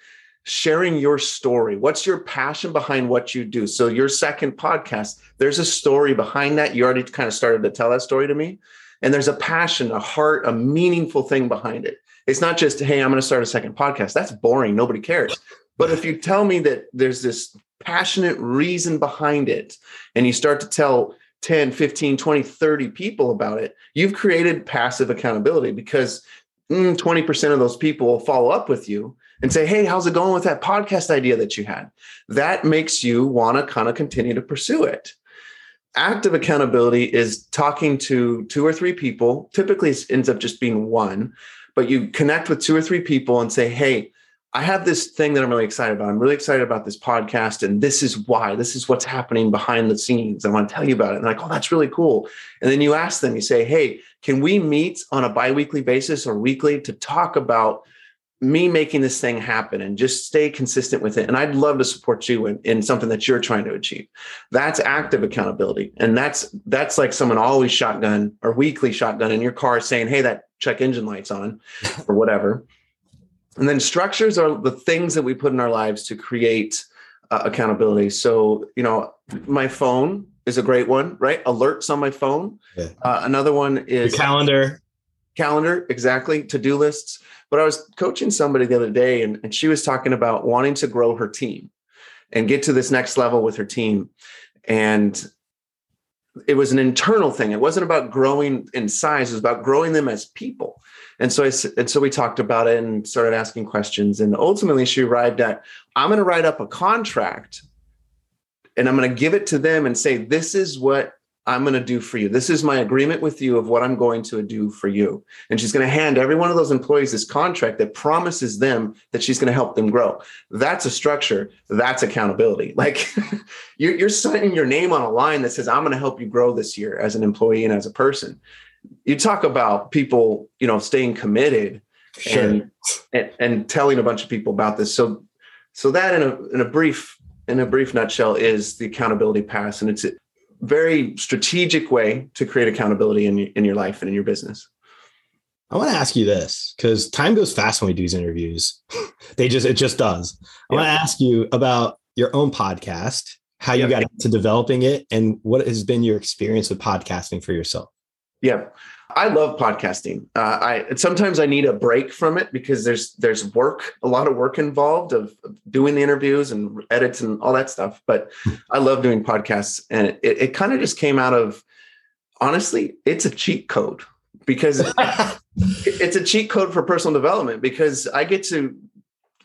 [SPEAKER 3] sharing your story. What's your passion behind what you do? So your second podcast there's a story behind that. You already kind of started to tell that story to me. And there's a passion a heart a meaningful thing behind it. It's not just hey i'm going to start a second podcast. That's boring. Nobody cares. But if you tell me that there's this passionate reason behind it and you start to tell 10 15 20 30 people about it you've created passive accountability because mm, 20% of those people will follow up with you and say hey how's it going with that podcast idea that you had that makes you want to kind of continue to pursue it active accountability is talking to two or three people typically it ends up just being one but you connect with two or three people and say hey I have this thing that I'm really excited about. I'm really excited about this podcast, and this is why. This is what's happening behind the scenes. I want to tell you about it. And like, oh, that's really cool. And then you ask them, you say, hey, can we meet on a biweekly basis or weekly to talk about me making this thing happen and just stay consistent with it? And I'd love to support you in, in something that you're trying to achieve. That's active accountability. And that's that's like someone always shotgun or weekly shotgun in your car saying, hey, that check engine lights on or whatever. And then structures are the things that we put in our lives to create uh, accountability. So, you know, my phone is a great one, right? Alerts on my phone. Yeah. Uh, another one is
[SPEAKER 2] Your calendar.
[SPEAKER 3] Calendar, exactly. To do lists. But I was coaching somebody the other day, and, and she was talking about wanting to grow her team and get to this next level with her team. And it was an internal thing. It wasn't about growing in size, it was about growing them as people. And so I and so we talked about it and started asking questions. And ultimately she arrived at, I'm going to write up a contract and I'm going to give it to them and say, this is what I'm going to do for you. This is my agreement with you of what I'm going to do for you. And she's going to hand every one of those employees this contract that promises them that she's going to help them grow. That's a structure. That's accountability. Like you're, you're signing your name on a line that says, I'm going to help you grow this year as an employee and as a person. You talk about people, you know, staying committed sure. and, and, and telling a bunch of people about this. So, so that in a, in a brief, in a brief nutshell is the accountability pass. And it's very strategic way to create accountability in, in your life and in your business.
[SPEAKER 2] I want to ask you this because time goes fast when we do these interviews. they just, it just does. I yeah. want to ask you about your own podcast, how you got into developing it, and what has been your experience with podcasting for yourself.
[SPEAKER 3] Yeah. I love podcasting. Uh, I sometimes I need a break from it because there's there's work, a lot of work involved of doing the interviews and edits and all that stuff. But I love doing podcasts, and it, it kind of just came out of honestly, it's a cheat code because it's a cheat code for personal development because I get to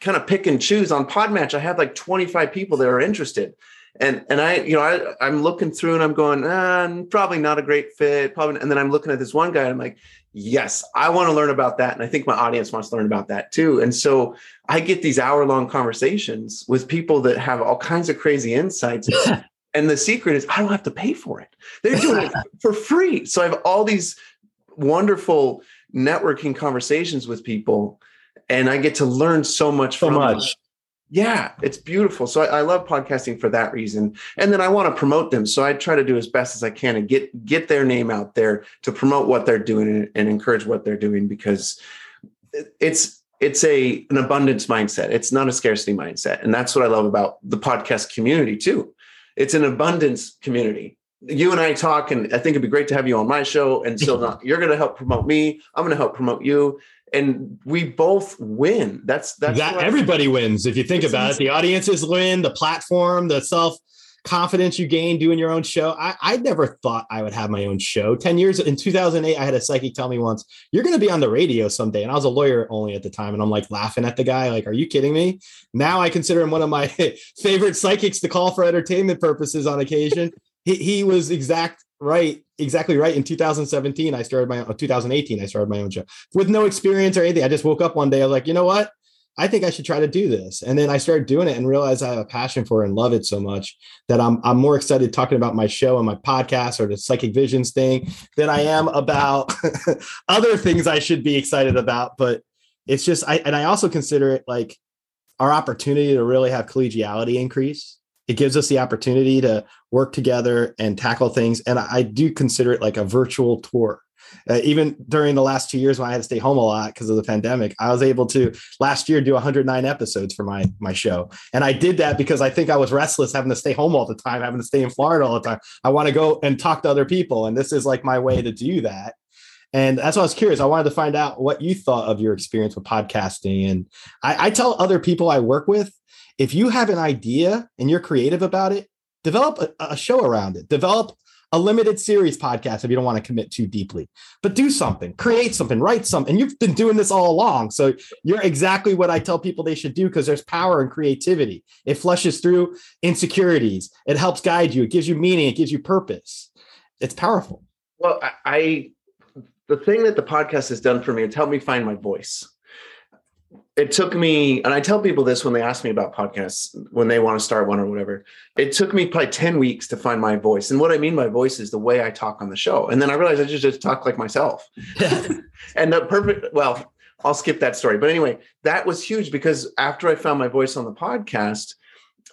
[SPEAKER 3] kind of pick and choose on Podmatch. I have like 25 people that are interested and and I, you know, I, I'm looking through and I'm going, ah, probably not a great fit, probably. And then I'm looking at this one guy, and I'm like, yes, I want to learn about that, and I think my audience wants to learn about that too. And so I get these hour long conversations with people that have all kinds of crazy insights. and the secret is I don't have to pay for it; they're doing it for free. So I have all these wonderful networking conversations with people, and I get to learn so much
[SPEAKER 2] so
[SPEAKER 3] from
[SPEAKER 2] much.
[SPEAKER 3] Them yeah, it's beautiful. So I, I, love podcasting for that reason. And then I want to promote them. So I try to do as best as I can and get get their name out there to promote what they're doing and, and encourage what they're doing because it's it's a an abundance mindset. It's not a scarcity mindset. And that's what I love about the podcast community too. It's an abundance community. You and I talk, and I think it'd be great to have you on my show. And so you're going to help promote me. I'm going to help promote you and we both win. That's that's
[SPEAKER 2] that everybody wins if you think it's about easy. it. The audiences win, the platform, the self confidence you gain doing your own show. I, I never thought I would have my own show. 10 years in 2008, I had a psychic tell me once, You're going to be on the radio someday. And I was a lawyer only at the time. And I'm like laughing at the guy, like, Are you kidding me? Now I consider him one of my favorite psychics to call for entertainment purposes on occasion. he, he was exact right, exactly right. In 2017, I started my own, 2018, I started my own show with no experience or anything. I just woke up one day. I was like, you know what? I think I should try to do this. And then I started doing it and realized I have a passion for it and love it so much that I'm I'm more excited talking about my show and my podcast or the psychic visions thing than I am about other things I should be excited about. But it's just I and I also consider it like our opportunity to really have collegiality increase it gives us the opportunity to work together and tackle things. And I, do consider it like a virtual tour. Uh, even during the last two years when I had to stay home a lot because of the pandemic, I was able to last year do 109 episodes for my my show, and I did that because I think I was restless having to stay home all the time, having to stay in Florida all the time. I want to go and talk to other people, and this is like my way to do that. And that's why I was curious. I wanted to find out what you thought of your experience with podcasting. And I, I tell other people I work with if you have an idea and you're creative about it, develop a, a show around it. Develop a limited series podcast if you don't want to commit too deeply. But do something, create something, write something. And you've been doing this all along. So you're exactly what I tell people they should do because there's power in creativity. It flushes through insecurities. It helps guide you. It gives you meaning. It gives you purpose. It's powerful.
[SPEAKER 3] Well, I, I the thing that the podcast has done for me, it's helped me find my voice it took me, and I tell people this when they ask me about podcasts, when they want to start one or whatever. It took me probably 10 weeks to find my voice. And what I mean by voice is the way I talk on the show. And then I realized I just, just talk like myself. and the perfect, well, I'll skip that story. But anyway, that was huge because after I found my voice on the podcast,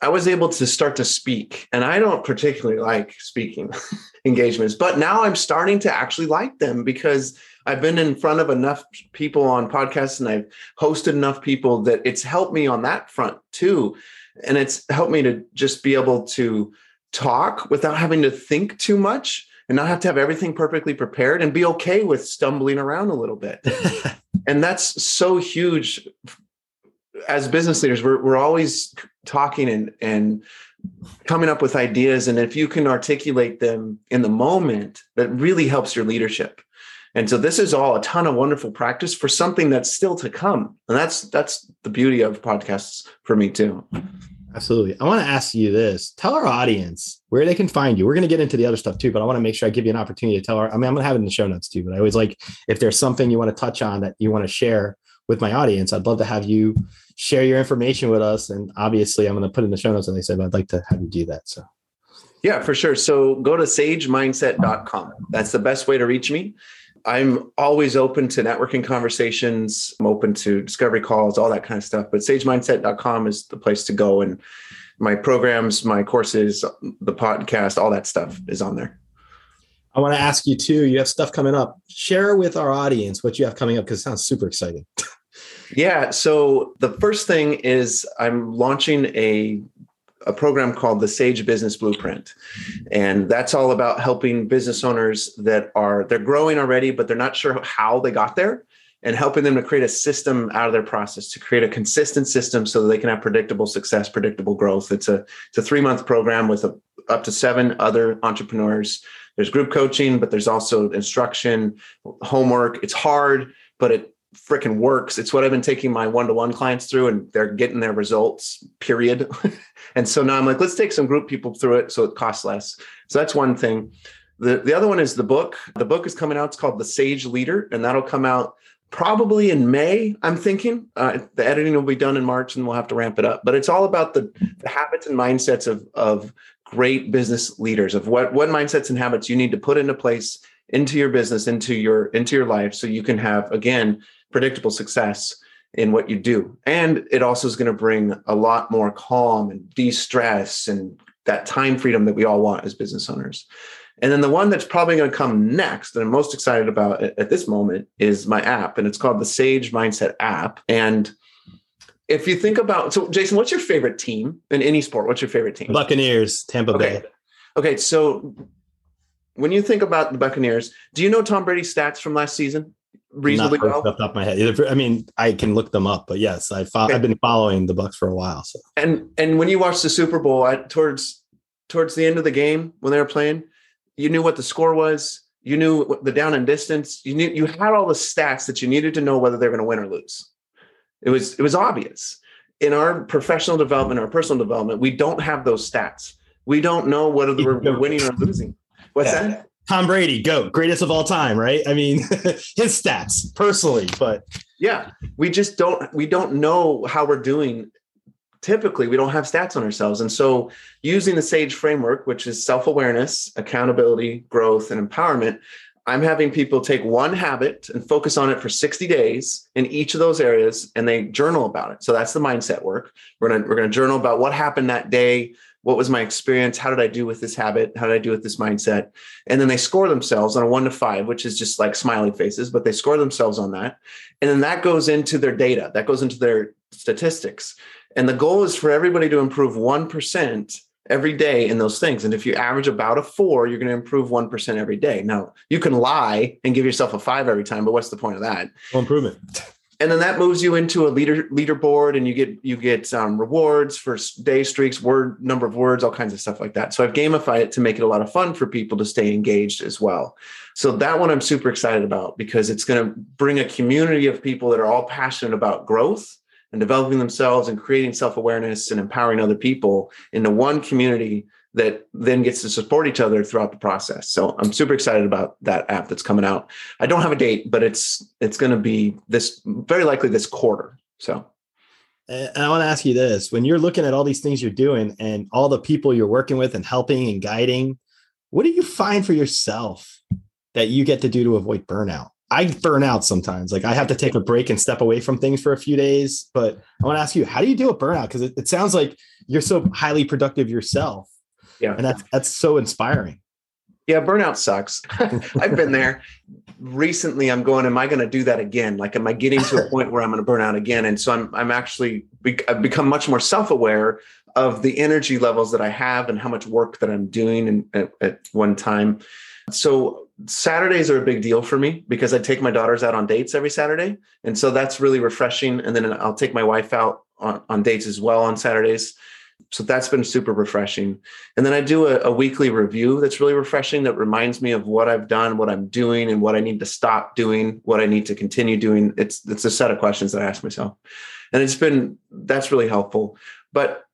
[SPEAKER 3] I was able to start to speak. And I don't particularly like speaking engagements, but now I'm starting to actually like them because I've been in front of enough people on podcasts and I've hosted enough people that it's helped me on that front too. And it's helped me to just be able to talk without having to think too much and not have to have everything perfectly prepared and be okay with stumbling around a little bit. and that's so huge as business leaders. We're, we're always talking and, and coming up with ideas. And if you can articulate them in the moment, that really helps your leadership. And so this is all a ton of wonderful practice for something that's still to come. And that's that's the beauty of podcasts for me too.
[SPEAKER 2] Absolutely. I want to ask you this. Tell our audience where they can find you. We're going to get into the other stuff too, but I want to make sure I give you an opportunity to tell our, I mean, I'm going to have it in the show notes too, but I always like if there's something you want to touch on that you want to share with my audience, I'd love to have you share your information with us. And obviously I'm going to put in the show notes and they said, I'd like to have you do that. So
[SPEAKER 3] yeah, for sure. So go to sagemindset.com. That's the best way to reach me. I'm always open to networking conversations. I'm open to discovery calls, all that kind of stuff. But sagemindset.com is the place to go. And my programs, my courses, the podcast, all that stuff is on there.
[SPEAKER 2] I want to ask you too, you have stuff coming up. Share with our audience what you have coming up because it sounds super exciting.
[SPEAKER 3] yeah. So the first thing is I'm launching a a program called the Sage Business Blueprint. And that's all about helping business owners that are they're growing already but they're not sure how they got there and helping them to create a system out of their process to create a consistent system so that they can have predictable success, predictable growth. It's a it's a 3-month program with a, up to 7 other entrepreneurs. There's group coaching, but there's also instruction, homework. It's hard, but it freaking works. It's what I've been taking my one-to-one clients through and they're getting their results, period. and so now I'm like, let's take some group people through it so it costs less. So that's one thing. The, the other one is the book. The book is coming out. It's called The Sage Leader, and that'll come out probably in May, I'm thinking. Uh, the editing will be done in March and we'll have to ramp it up. But it's all about the, the habits and mindsets of, of great business leaders, of what, what mindsets and habits you need to put into place into your business, into your into your life, so you can have again predictable success in what you do. And it also is going to bring a lot more calm and de-stress and that time freedom that we all want as business owners. And then the one that's probably going to come next that I'm most excited about at, this moment is my app, and it's called the Sage Mindset app. And if you think about, so Jason, what's your favorite team in any sport? What's your favorite team?
[SPEAKER 2] Buccaneers, Tampa
[SPEAKER 3] okay.
[SPEAKER 2] Bay.
[SPEAKER 3] Okay, so when you think about the Buccaneers, do you know Tom Brady's stats from last season? Reasonably well?
[SPEAKER 2] Off the top of my head, I mean, I can look them up, but yes, I fo- okay. I've been following the Bucs for a while. So
[SPEAKER 3] and and when you watched the Super Bowl, I, towards towards the end of the game when they were playing, you knew what the score was. You knew the down and distance. You knew you had all the stats that you needed to know whether they're going to win or lose. It was it was obvious. In our professional development, our personal development, we don't have those stats. We don't know whether we're winning or losing. What's yeah. that?
[SPEAKER 2] Tom Brady, go greatest of all time, right? I mean, his stats personally, but
[SPEAKER 3] yeah, we just don't we don't know how we're doing. Typically, we don't have stats on ourselves, and so using the Sage framework, which is self awareness, accountability, growth, and empowerment. I'm having people take one habit and focus on it for 60 days in each of those areas and they journal about it. So that's the mindset work. We're to we're to journal about what happened that day, what was my experience? How did i do with this habit? How did i do with this mindset? And then they score themselves on a one to five which is just like smiley faces but they score themselves on that. And then that goes into their data. That goes into their statistics. And the goal is for everybody to improve 1% every day in those things. And if you average about a four you're going to improve 1% every day. Now you can lie and give yourself a five every time but what's the point of that?
[SPEAKER 2] Well improvement
[SPEAKER 3] and then that moves you into a leader leaderboard and you get you get um, rewards for day streaks word number of words all kinds of stuff like that. So i've gamified it to make it a lot of fun for people to stay engaged as well. So that one i'm super excited about because it's going to bring a community of people that are all passionate about growth and developing themselves and creating self-awareness and empowering other people into one community that then gets to support each other throughout the process. So I'm super excited about that app that's coming out. I don't have a date, but it's it's going to be this very likely this quarter. So
[SPEAKER 2] and I want to ask you this, when you're looking at all these things you're doing and all the people you're working with and helping and guiding, what do you find for yourself that you get to do to avoid burnout? I burn out sometimes. Like I have to take a break and step away from things for a few days. But I want to ask you, how do you deal with burnout? Because it, it sounds like you're so highly productive yourself
[SPEAKER 3] yeah.
[SPEAKER 2] And that's that's so inspiring.
[SPEAKER 3] Yeah, burnout sucks. I've been there. Recently, I'm going, am I going to do that again? Like, am I getting to a point where I'm going to burn out again? And so I'm, I'm actually, I've become much more self aware of the energy levels that I have and how much work that I'm doing in, at, at one time. So Saturdays are a big deal for me because I take my daughters out on dates every Saturday. And so that's really refreshing. And then I'll take my wife out on, on dates as well on Saturdays so that's been super refreshing. And then I do a, a, weekly review that's really refreshing that reminds me of what I've done, what I'm doing, and what I need to stop doing, what I need to continue doing. It's it's a set of questions that I ask myself. And it's been that's really helpful. But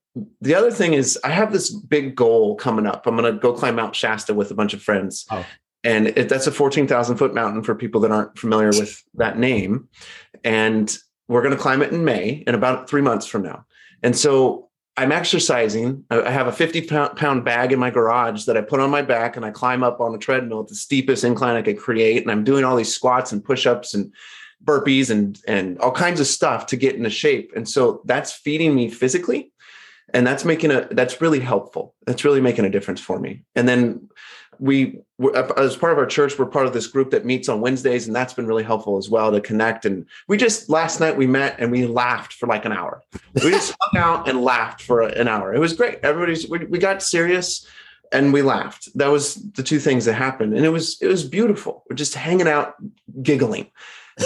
[SPEAKER 3] the other thing is I have this big goal coming up. I'm going to go climb Mount Shasta with a bunch of friends.
[SPEAKER 2] Oh.
[SPEAKER 3] And it, that's a 14,000 foot mountain for people that aren't familiar with that name. And we're going to climb it in May in about three months from now. And so I'm exercising. I have a 50 pound bag in my garage that I put on my back and I climb up on a treadmill at the steepest incline I could create. And I'm doing all these squats and push ups and burpees and, and all kinds of stuff to get into shape. And so that's feeding me physically and that's making a that's really helpful that's really making a difference for me and then we as part of our church we're part of this group that meets on wednesdays and that's been really helpful as well to connect. And we just last night we met and we laughed for like an hour. We just hung out and laughed for an hour. It was great. Everybody's we, we got serious and we laughed. That was the two things that happened. And it was it was beautiful. We're just hanging out giggling.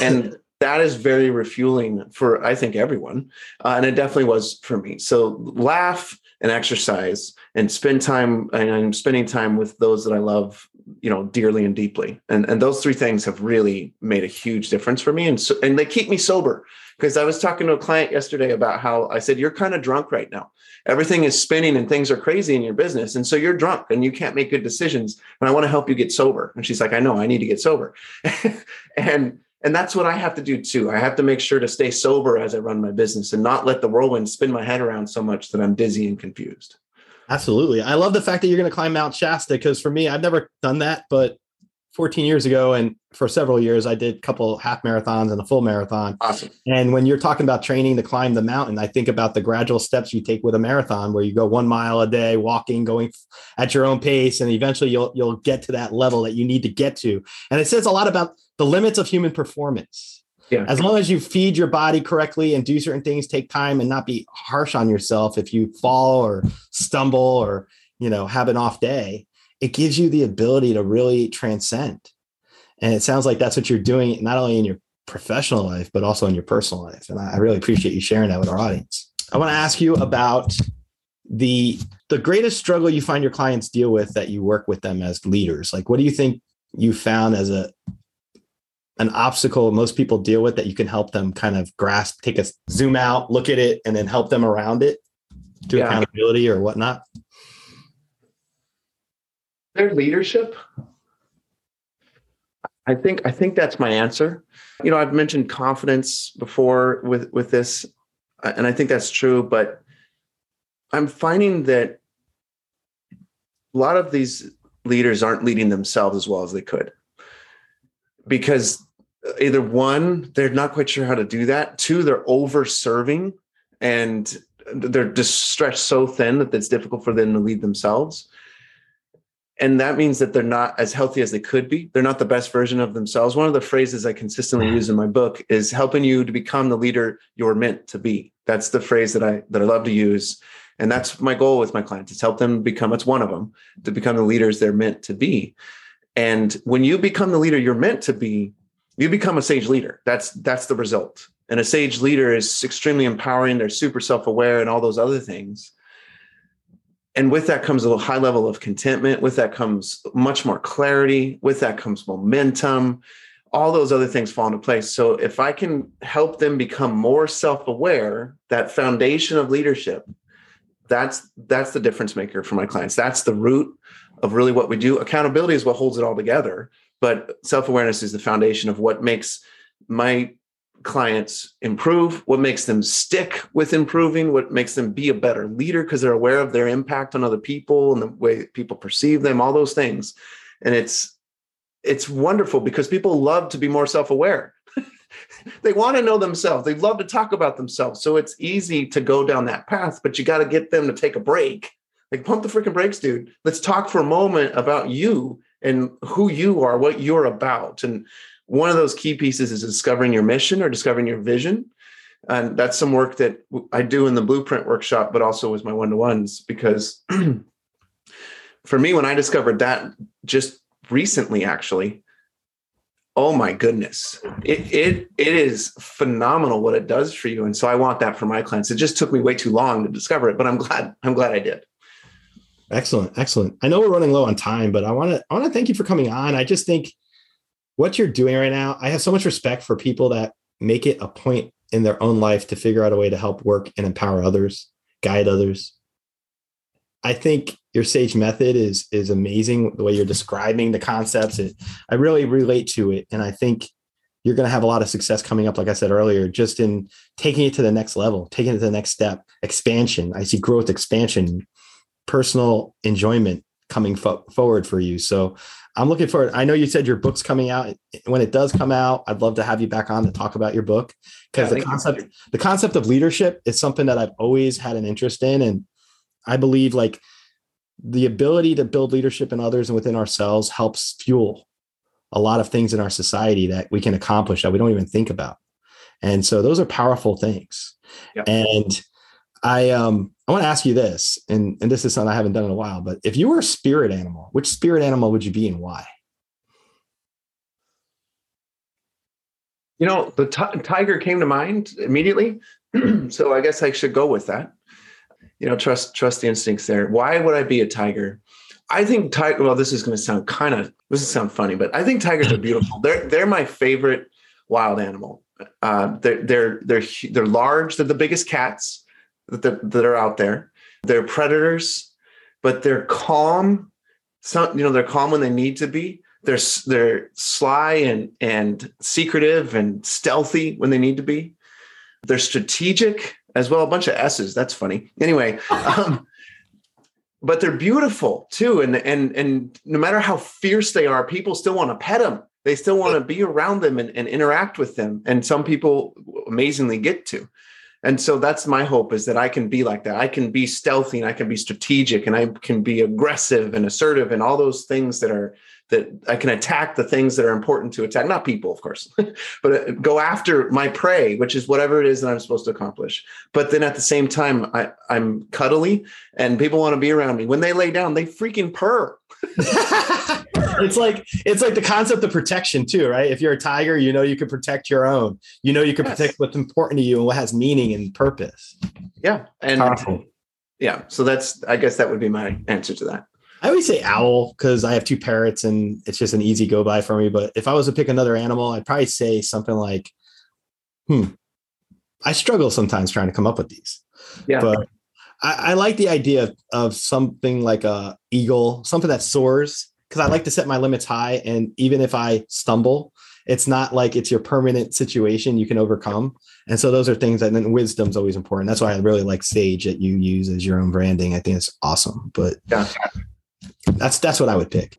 [SPEAKER 3] And that is very refueling for I think everyone, uh, and it definitely was for me. So laugh and exercise and spend time and I'm spending time with those that I love, you know, dearly and deeply. And and those three things have really made a huge difference for me. And so and they keep me sober because I was talking to a client yesterday about how I said you're kind of drunk right now. Everything is spinning and things are crazy in your business, and so you're drunk and you can't make good decisions. And I want to help you get sober. And she's like, I know, I need to get sober, and and that's what I have to do too. I have to make sure to stay sober as I run my business and not let the whirlwind spin my head around so much that I'm dizzy and confused.
[SPEAKER 2] Absolutely. I love the fact that you're going to climb Mount Shasta because for me, I've never done that, but 14 years ago and for several years I did a couple half marathons and a full marathon.
[SPEAKER 3] Awesome.
[SPEAKER 2] And when you're talking about training to climb the mountain, I think about the gradual steps you take with a marathon where you go 1 mile a day walking going at your own pace and eventually you'll you'll get to that level that you need to get to. And it says a lot about the limits of human performance.
[SPEAKER 3] Yeah.
[SPEAKER 2] As long as you feed your body correctly and do certain things, take time and not be harsh on yourself if you fall or stumble or, you know, have an off day, it gives you the ability to really transcend. And it sounds like that's what you're doing, not only in your professional life, but also in your personal life. And I really appreciate you sharing that with our audience. I want to ask you about the the greatest struggle you find your clients deal with that you work with them as leaders. Like what do you think you found as a an obstacle most people deal with that you can help them kind of grasp, take a zoom out, look at it, and then help them around it to yeah. accountability or whatnot?
[SPEAKER 3] Their leadership. I think I think that's my answer. You know, I've mentioned confidence before with with this, uh, and I think that's true. But I'm finding that a lot of these leaders aren't leading themselves as well as they could because either one, they're not quite sure how to do that. Two, they're over serving and they're just stretched so thin that it's difficult for them to lead themselves. And that means that they're not as healthy as they could be. They're not the best version of themselves. One of the phrases I consistently use in my book is helping you to become the leader you're meant to be. That's the phrase that I that I love to use. And that's my goal with my clients is help them become, it's one of them, to become the leaders they're meant to be. And when you become the leader you're meant to be, you become a sage leader. That's that's the result. And a sage leader is extremely empowering. They're super self-aware and all those other things. And with that comes a high level of contentment. With that comes much more clarity. With that comes momentum. All those other things fall into place. So if I can help them become more self-aware, that foundation of leadership, that's that's the difference maker for my clients. That's the root of really what we do. Accountability is what holds it all together but self-awareness is the foundation of what makes my clients improve what makes them stick with improving what makes them be a better leader because they're aware of their impact on other people and the way people perceive them all those things. And it's it's wonderful because people love to be more self-aware. They want to know themselves. They love to talk about themselves. So it's easy to go down that path but you got to get them to take a break. Like pump the freaking brakes dude. Let's talk for a moment about you and who you are, what you're about. And one of those key pieces is discovering your mission or discovering your vision. And that's some work that I do in the blueprint workshop, but also with my one to ones, because for me, when I discovered that just recently, actually, oh my goodness, it, it, it is phenomenal what it does for you. And so I want that for my clients. It just took me way too long to discover it, but I'm glad, I'm glad I did.
[SPEAKER 2] Excellent, excellent. I know we're running low on time, but I want to I want to thank you for coming on. I just think what you're doing right now, I have so much respect for people that make it a point in their own life to figure out a way to help work and empower others, guide others. I think your sage method is is amazing. The way you're describing the concepts, it, I really relate to it, and I think you're going to have a lot of success coming up. Like I said earlier, just in taking it to the next level, taking it to the next step, expansion. I see growth, expansion, personal enjoyment coming fo- forward for you. So I'm looking forward. I know you said your book's coming out. When it does come out, I'd love to have you back on to talk about your book because yeah, the concept the concept of leadership is something that I've always had an interest in, and I believe like the ability to build leadership in others and within ourselves helps fuel a lot of things in our society that we can accomplish that we don't even think about. And so those are powerful things. And I um I want to ask you this, and, and this is something I haven't done in a while, but if you were a spirit animal, which spirit animal would you be and why?
[SPEAKER 3] You know, the t- tiger came to mind immediately. so I guess I should go with that. You know, trust trust the instincts there. Why would I be a tiger? I think tiger. Well, this is going to sound kind of this is sound funny, but I think tigers are beautiful. they're they're my favorite wild animal. Uh, they're they're they're they're large. They're the biggest cats that, that are out there. They're predators, but they're calm. Some, you know, they're calm when they need to be. They're they're sly and and secretive and stealthy when they need to be. They're strategic as well. A bunch of S's. That's funny. Anyway, um, but they're beautiful too. And and and no matter how fierce they are, people still want to pet them. They still want to be around them and, and interact with them. And some people amazingly get to and so that's my hope is that i can be like that. I can be stealthy and i can be strategic and i can be aggressive and assertive and all those things that are that i can attack the things that are important to attack not people of course but uh, go after my prey which is whatever it is that i'm supposed to accomplish. But then at the same time I, i'm cuddly and people want to be around me. When they lay down they freaking purr
[SPEAKER 2] it's like it's like the concept of protection too, right? If you're a tiger, you know you can protect your own. You know you can yes. protect what's important to you and what has meaning and purpose.
[SPEAKER 3] Yeah, and Powerful. yeah, so that's I guess that would be my answer to that.
[SPEAKER 2] I always say owl because I have two parrots and it's just an easy go by for me. But if I was to pick another animal, I'd probably say something like, hmm. I struggle sometimes trying to come up with these. Yeah. But I, I like the idea of, of something like a eagle, something that soars because I like to set my limits high. And even if I stumble, it's not like it's your permanent situation you can overcome. And so those are things that then wisdom's always important. That's why I really like Sage that you use as your own branding. I think it's awesome. But yeah. that's that's what I would pick.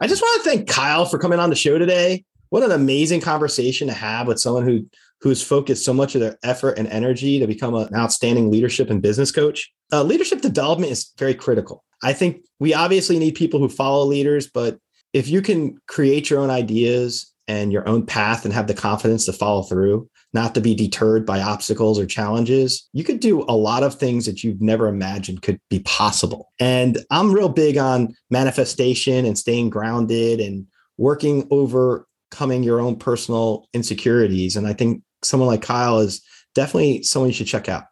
[SPEAKER 2] I just want to thank Kyle for coming on the show today. What an amazing conversation to have with someone who who's focused so much of their effort and energy to become an outstanding leadership and business coach. Uh, leadership development is very critical. I think we obviously need people who follow leaders, but if you can create your own ideas and your own path and have the confidence to follow through, not to be deterred by obstacles or challenges, you could do a lot of things that you've never imagined could be possible. And I'm real big on manifestation and staying grounded and working overcoming your own personal insecurities. And I think someone like Kyle is definitely someone you should check out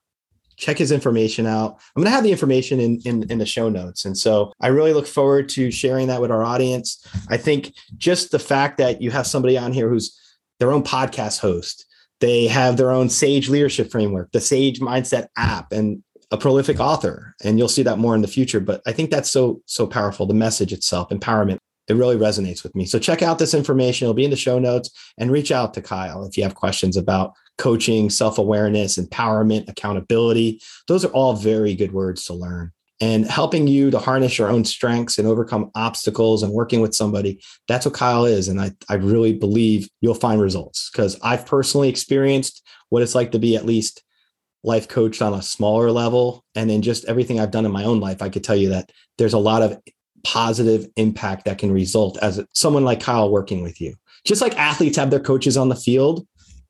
[SPEAKER 2] check his information out. I'm going to have the information in, in, in the show notes. And so I really look forward to sharing that with our audience. I think just the fact that you have somebody on here who's their own podcast host, they have their own Sage leadership framework, the Sage Mindset app, and a prolific author. And you'll see that more in the future. But I think that's so, so powerful. The message itself, empowerment. It really resonates with me. So check out this information. It'll be in the show notes and reach out to Kyle if you have questions about coaching, self awareness, empowerment, accountability. Those are all very good words to learn. And helping you to harness your own strengths and overcome obstacles and working with somebody, that's what Kyle is. And I, I really believe you'll find results because I've personally experienced what it's like to be at least life coached on a smaller level. And in just everything I've done in my own life, I could tell you that there's a lot of positive impact that can result as someone like Kyle working with you. Just like athletes have their coaches on the field,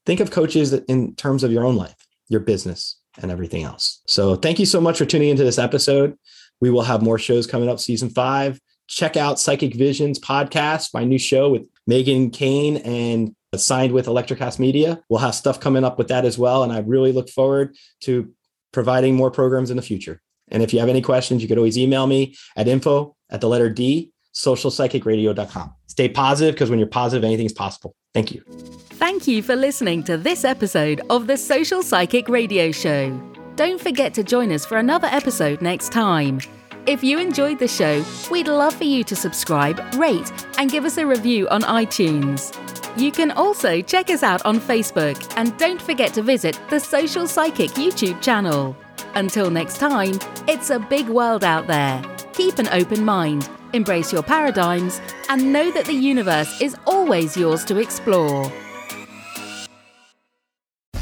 [SPEAKER 2] think of coaches in terms of your own life, your business, and everything else. So thank you so much for tuning into this episode. We will have more shows coming up season five. Check out Psychic Visions podcast, my new show with Megan Kane and signed with Electrocast Media. We'll have stuff coming up with that as well. And I really look forward to providing more programs in the future. And if you have any questions, you could always email me at info at the letter D, socialpsychicradio.com. Stay positive because when you're positive, anything is possible. Thank you.
[SPEAKER 4] Thank you for listening to this episode of the Social Psychic Radio Show. don't forget to join us for another episode next time. If you enjoyed the show, we'd love for you to subscribe, rate, and give us a review on iTunes. You can also check us out on Facebook and don't forget to visit the Social Psychic YouTube channel. Until next time, it's a big world out there. Keep an open mind, embrace your paradigms, and know that the universe is always yours to explore.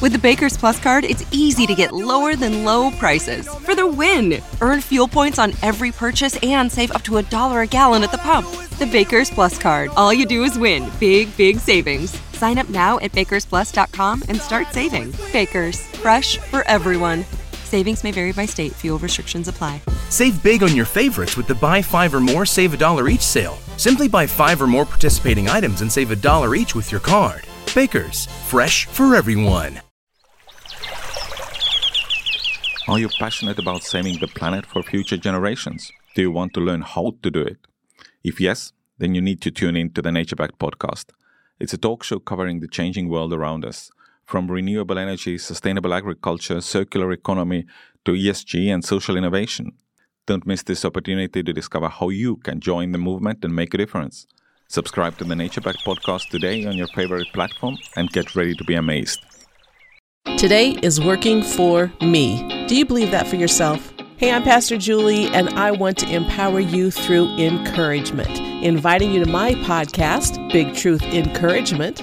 [SPEAKER 5] With the Baker's Plus card, it's easy to get lower than low prices for the win. Earn fuel points on every purchase and save up to a dollar a gallon at the pump. The Baker's Plus card. All you do is win big, big savings. Sign up now at bakersplus.com and start saving. Baker's, fresh for everyone. Savings may vary by state. Fuel restrictions apply.
[SPEAKER 6] Save big on your favorites with the buy five or more, save a dollar each sale. Simply buy five or more participating items and save a dollar each with your card. Baker's, fresh for everyone.
[SPEAKER 7] Are you passionate about saving the planet for future generations? Do you want to learn how to do it? If yes, then you need to tune in to the Nature Backed podcast. It's a talk show covering the changing world around us, from renewable energy, sustainable agriculture, circular economy, to ESG and social innovation. Don't miss this opportunity to discover how you can join the movement and make a difference. Subscribe to the Nature Backed podcast today on your favorite platform and get ready to be amazed.
[SPEAKER 8] Today is working for me. Do you believe that for yourself? Hey, I'm Pastor Julie, and I want to empower you through encouragement. Inviting you to my podcast, Big Truth Encouragement,